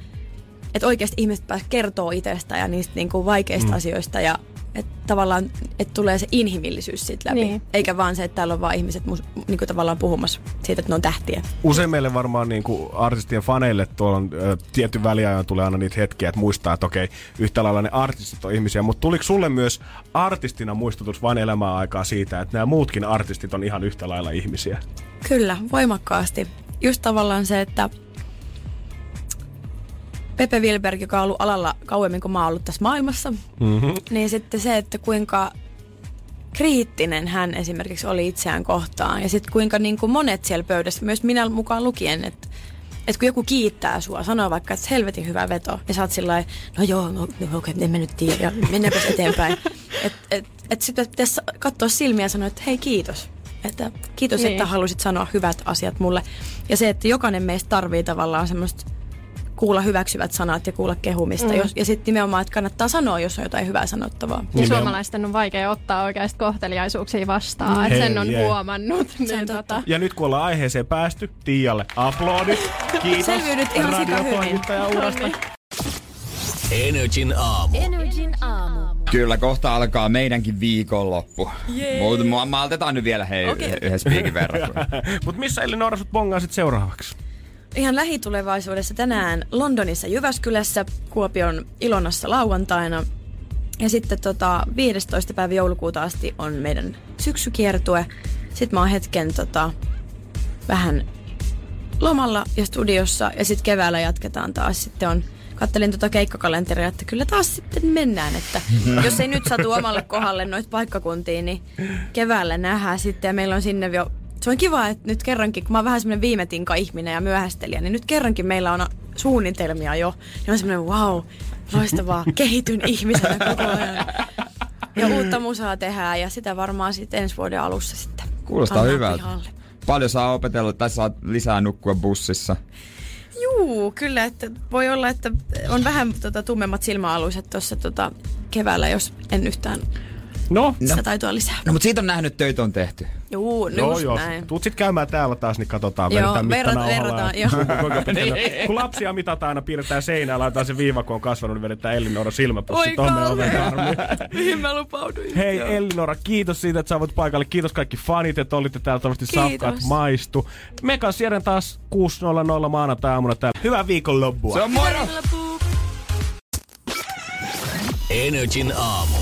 että oikeasti ihmiset pääsivät kertoo itsestä ja niistä niinku vaikeista mm. asioista ja että tavallaan, että tulee se inhimillisyys siitä läpi. Niin. Eikä vaan se, että täällä on vaan ihmiset mus, niinku tavallaan puhumassa siitä, että ne on tähtiä. Usein meille varmaan niin kuin artistien faneille tuolla on ö, tietty väliajan tulee aina niitä hetkiä, että muistaa, että okei, yhtä lailla ne artistit on ihmisiä, mutta tuliko sulle myös artistina muistutus vain elämää aikaa siitä, että nämä muutkin artistit on ihan yhtä lailla ihmisiä? Kyllä, voimakkaasti. Just tavallaan se, että Pepe Wilberg, joka on ollut alalla kauemmin kuin mä oon ollut tässä maailmassa, Mm-hmm. niin sitten se, että kuinka kriittinen hän esimerkiksi oli itseään kohtaan. Ja sitten kuinka niin kuin monet siellä pöydässä, myös minä mukaan lukien, että että kun joku kiittää sua, sanoo vaikka, että helvetin hyvä veto, ja sä oot sillä no joo, no, no okei, en mä nyt tiedä, ja mennäänpäs eteenpäin. Että *laughs* et, et sitten pitäisi katsoa silmiä ja sanoa, että hei kiitos. Että kiitos, Niin. että halusit sanoa hyvät asiat mulle. Ja se, että jokainen meistä tarvii tavallaan semmoista kuulla hyväksyvät sanat ja kuulla kehumista. Mm. Jos, ja sitten nimenomaan, että kannattaa sanoa, jos on jotain hyvää sanottavaa. Ja Nimenomaan. suomalaisten on vaikea ottaa oikeasti kohteliaisuuksia vastaan, Mm. että sen Hei, on jee. huomannut. Se on Niin, totta. tota, Ja nyt kun ollaan aiheeseen päästy, Tiialle aplodit. Kiitos. Selviydyt ihan sika hyvin. Energin aamu. Energin aamu. Kyllä, kohta alkaa meidänkin viikonloppu. Mutta maltetaan nyt vielä hei Okei. okay. yhden spiikin verran. *laughs* Mutta missä Elinora sut bongasit seuraavaksi? Ihan lähitulevaisuudessa tänään Londonissa Jyväskylässä, Kuopion Ilonassa lauantaina. Ja sitten tota, 15. päivä joulukuuta asti on meidän syksykiertue. Sitten mä oon hetken tota, vähän lomalla ja studiossa ja sitten keväällä jatketaan taas. Sitten on, kattelin tota keikkakalenteria, että kyllä taas sitten mennään. Että *laughs* jos ei nyt satu omalle kohdalle noita paikkakuntiin, niin keväällä nähdään sitten ja meillä on sinne jo se on kiva, että nyt kerrankin, kun mä oon vähän semmoinen viimetinka ihminen ja myöhästelijä, niin nyt kerrankin meillä on suunnitelmia jo. Ja on semmoinen, wow, loistavaa, *laughs* kehityn ihmisenä koko ajan. Ja uutta musaa tehdään ja sitä varmaan sitten ensi vuoden alussa sitten. Kuulostaa hyvältä. pihalle. paljon saa opetella tai saa lisää nukkua bussissa. Juu, kyllä, että voi olla, että on vähän tota, tummemmat silmäaluiset tuossa tota, keväällä, jos en yhtään No, sitä taitoa lisää. No mutta siitä on nähnyt, että töitä on tehty. Juu, no Joo, joo. näin. Tuut sit käymään täällä taas, niin katsotaan, Joo, verrat- verrataan, ja *laughs* joo. Kun lapsia mitataan aina, piirretään seinään, laitetaan se viiva, kun on kasvanut, niin vedetään Elinora silmäpussi Oi tonne oven. *laughs* Mihin mä lupauduin? Hei Joo. Elinora, kiitos siitä, että sä voit paikalle. Kiitos kaikki fanit, että olitte täällä. Toivottavasti safkaat maistu. Me kanssa taas 6.00 maanantai-aamuna täällä. Hyvää viikonloppua. Se on moro! Energin aamu.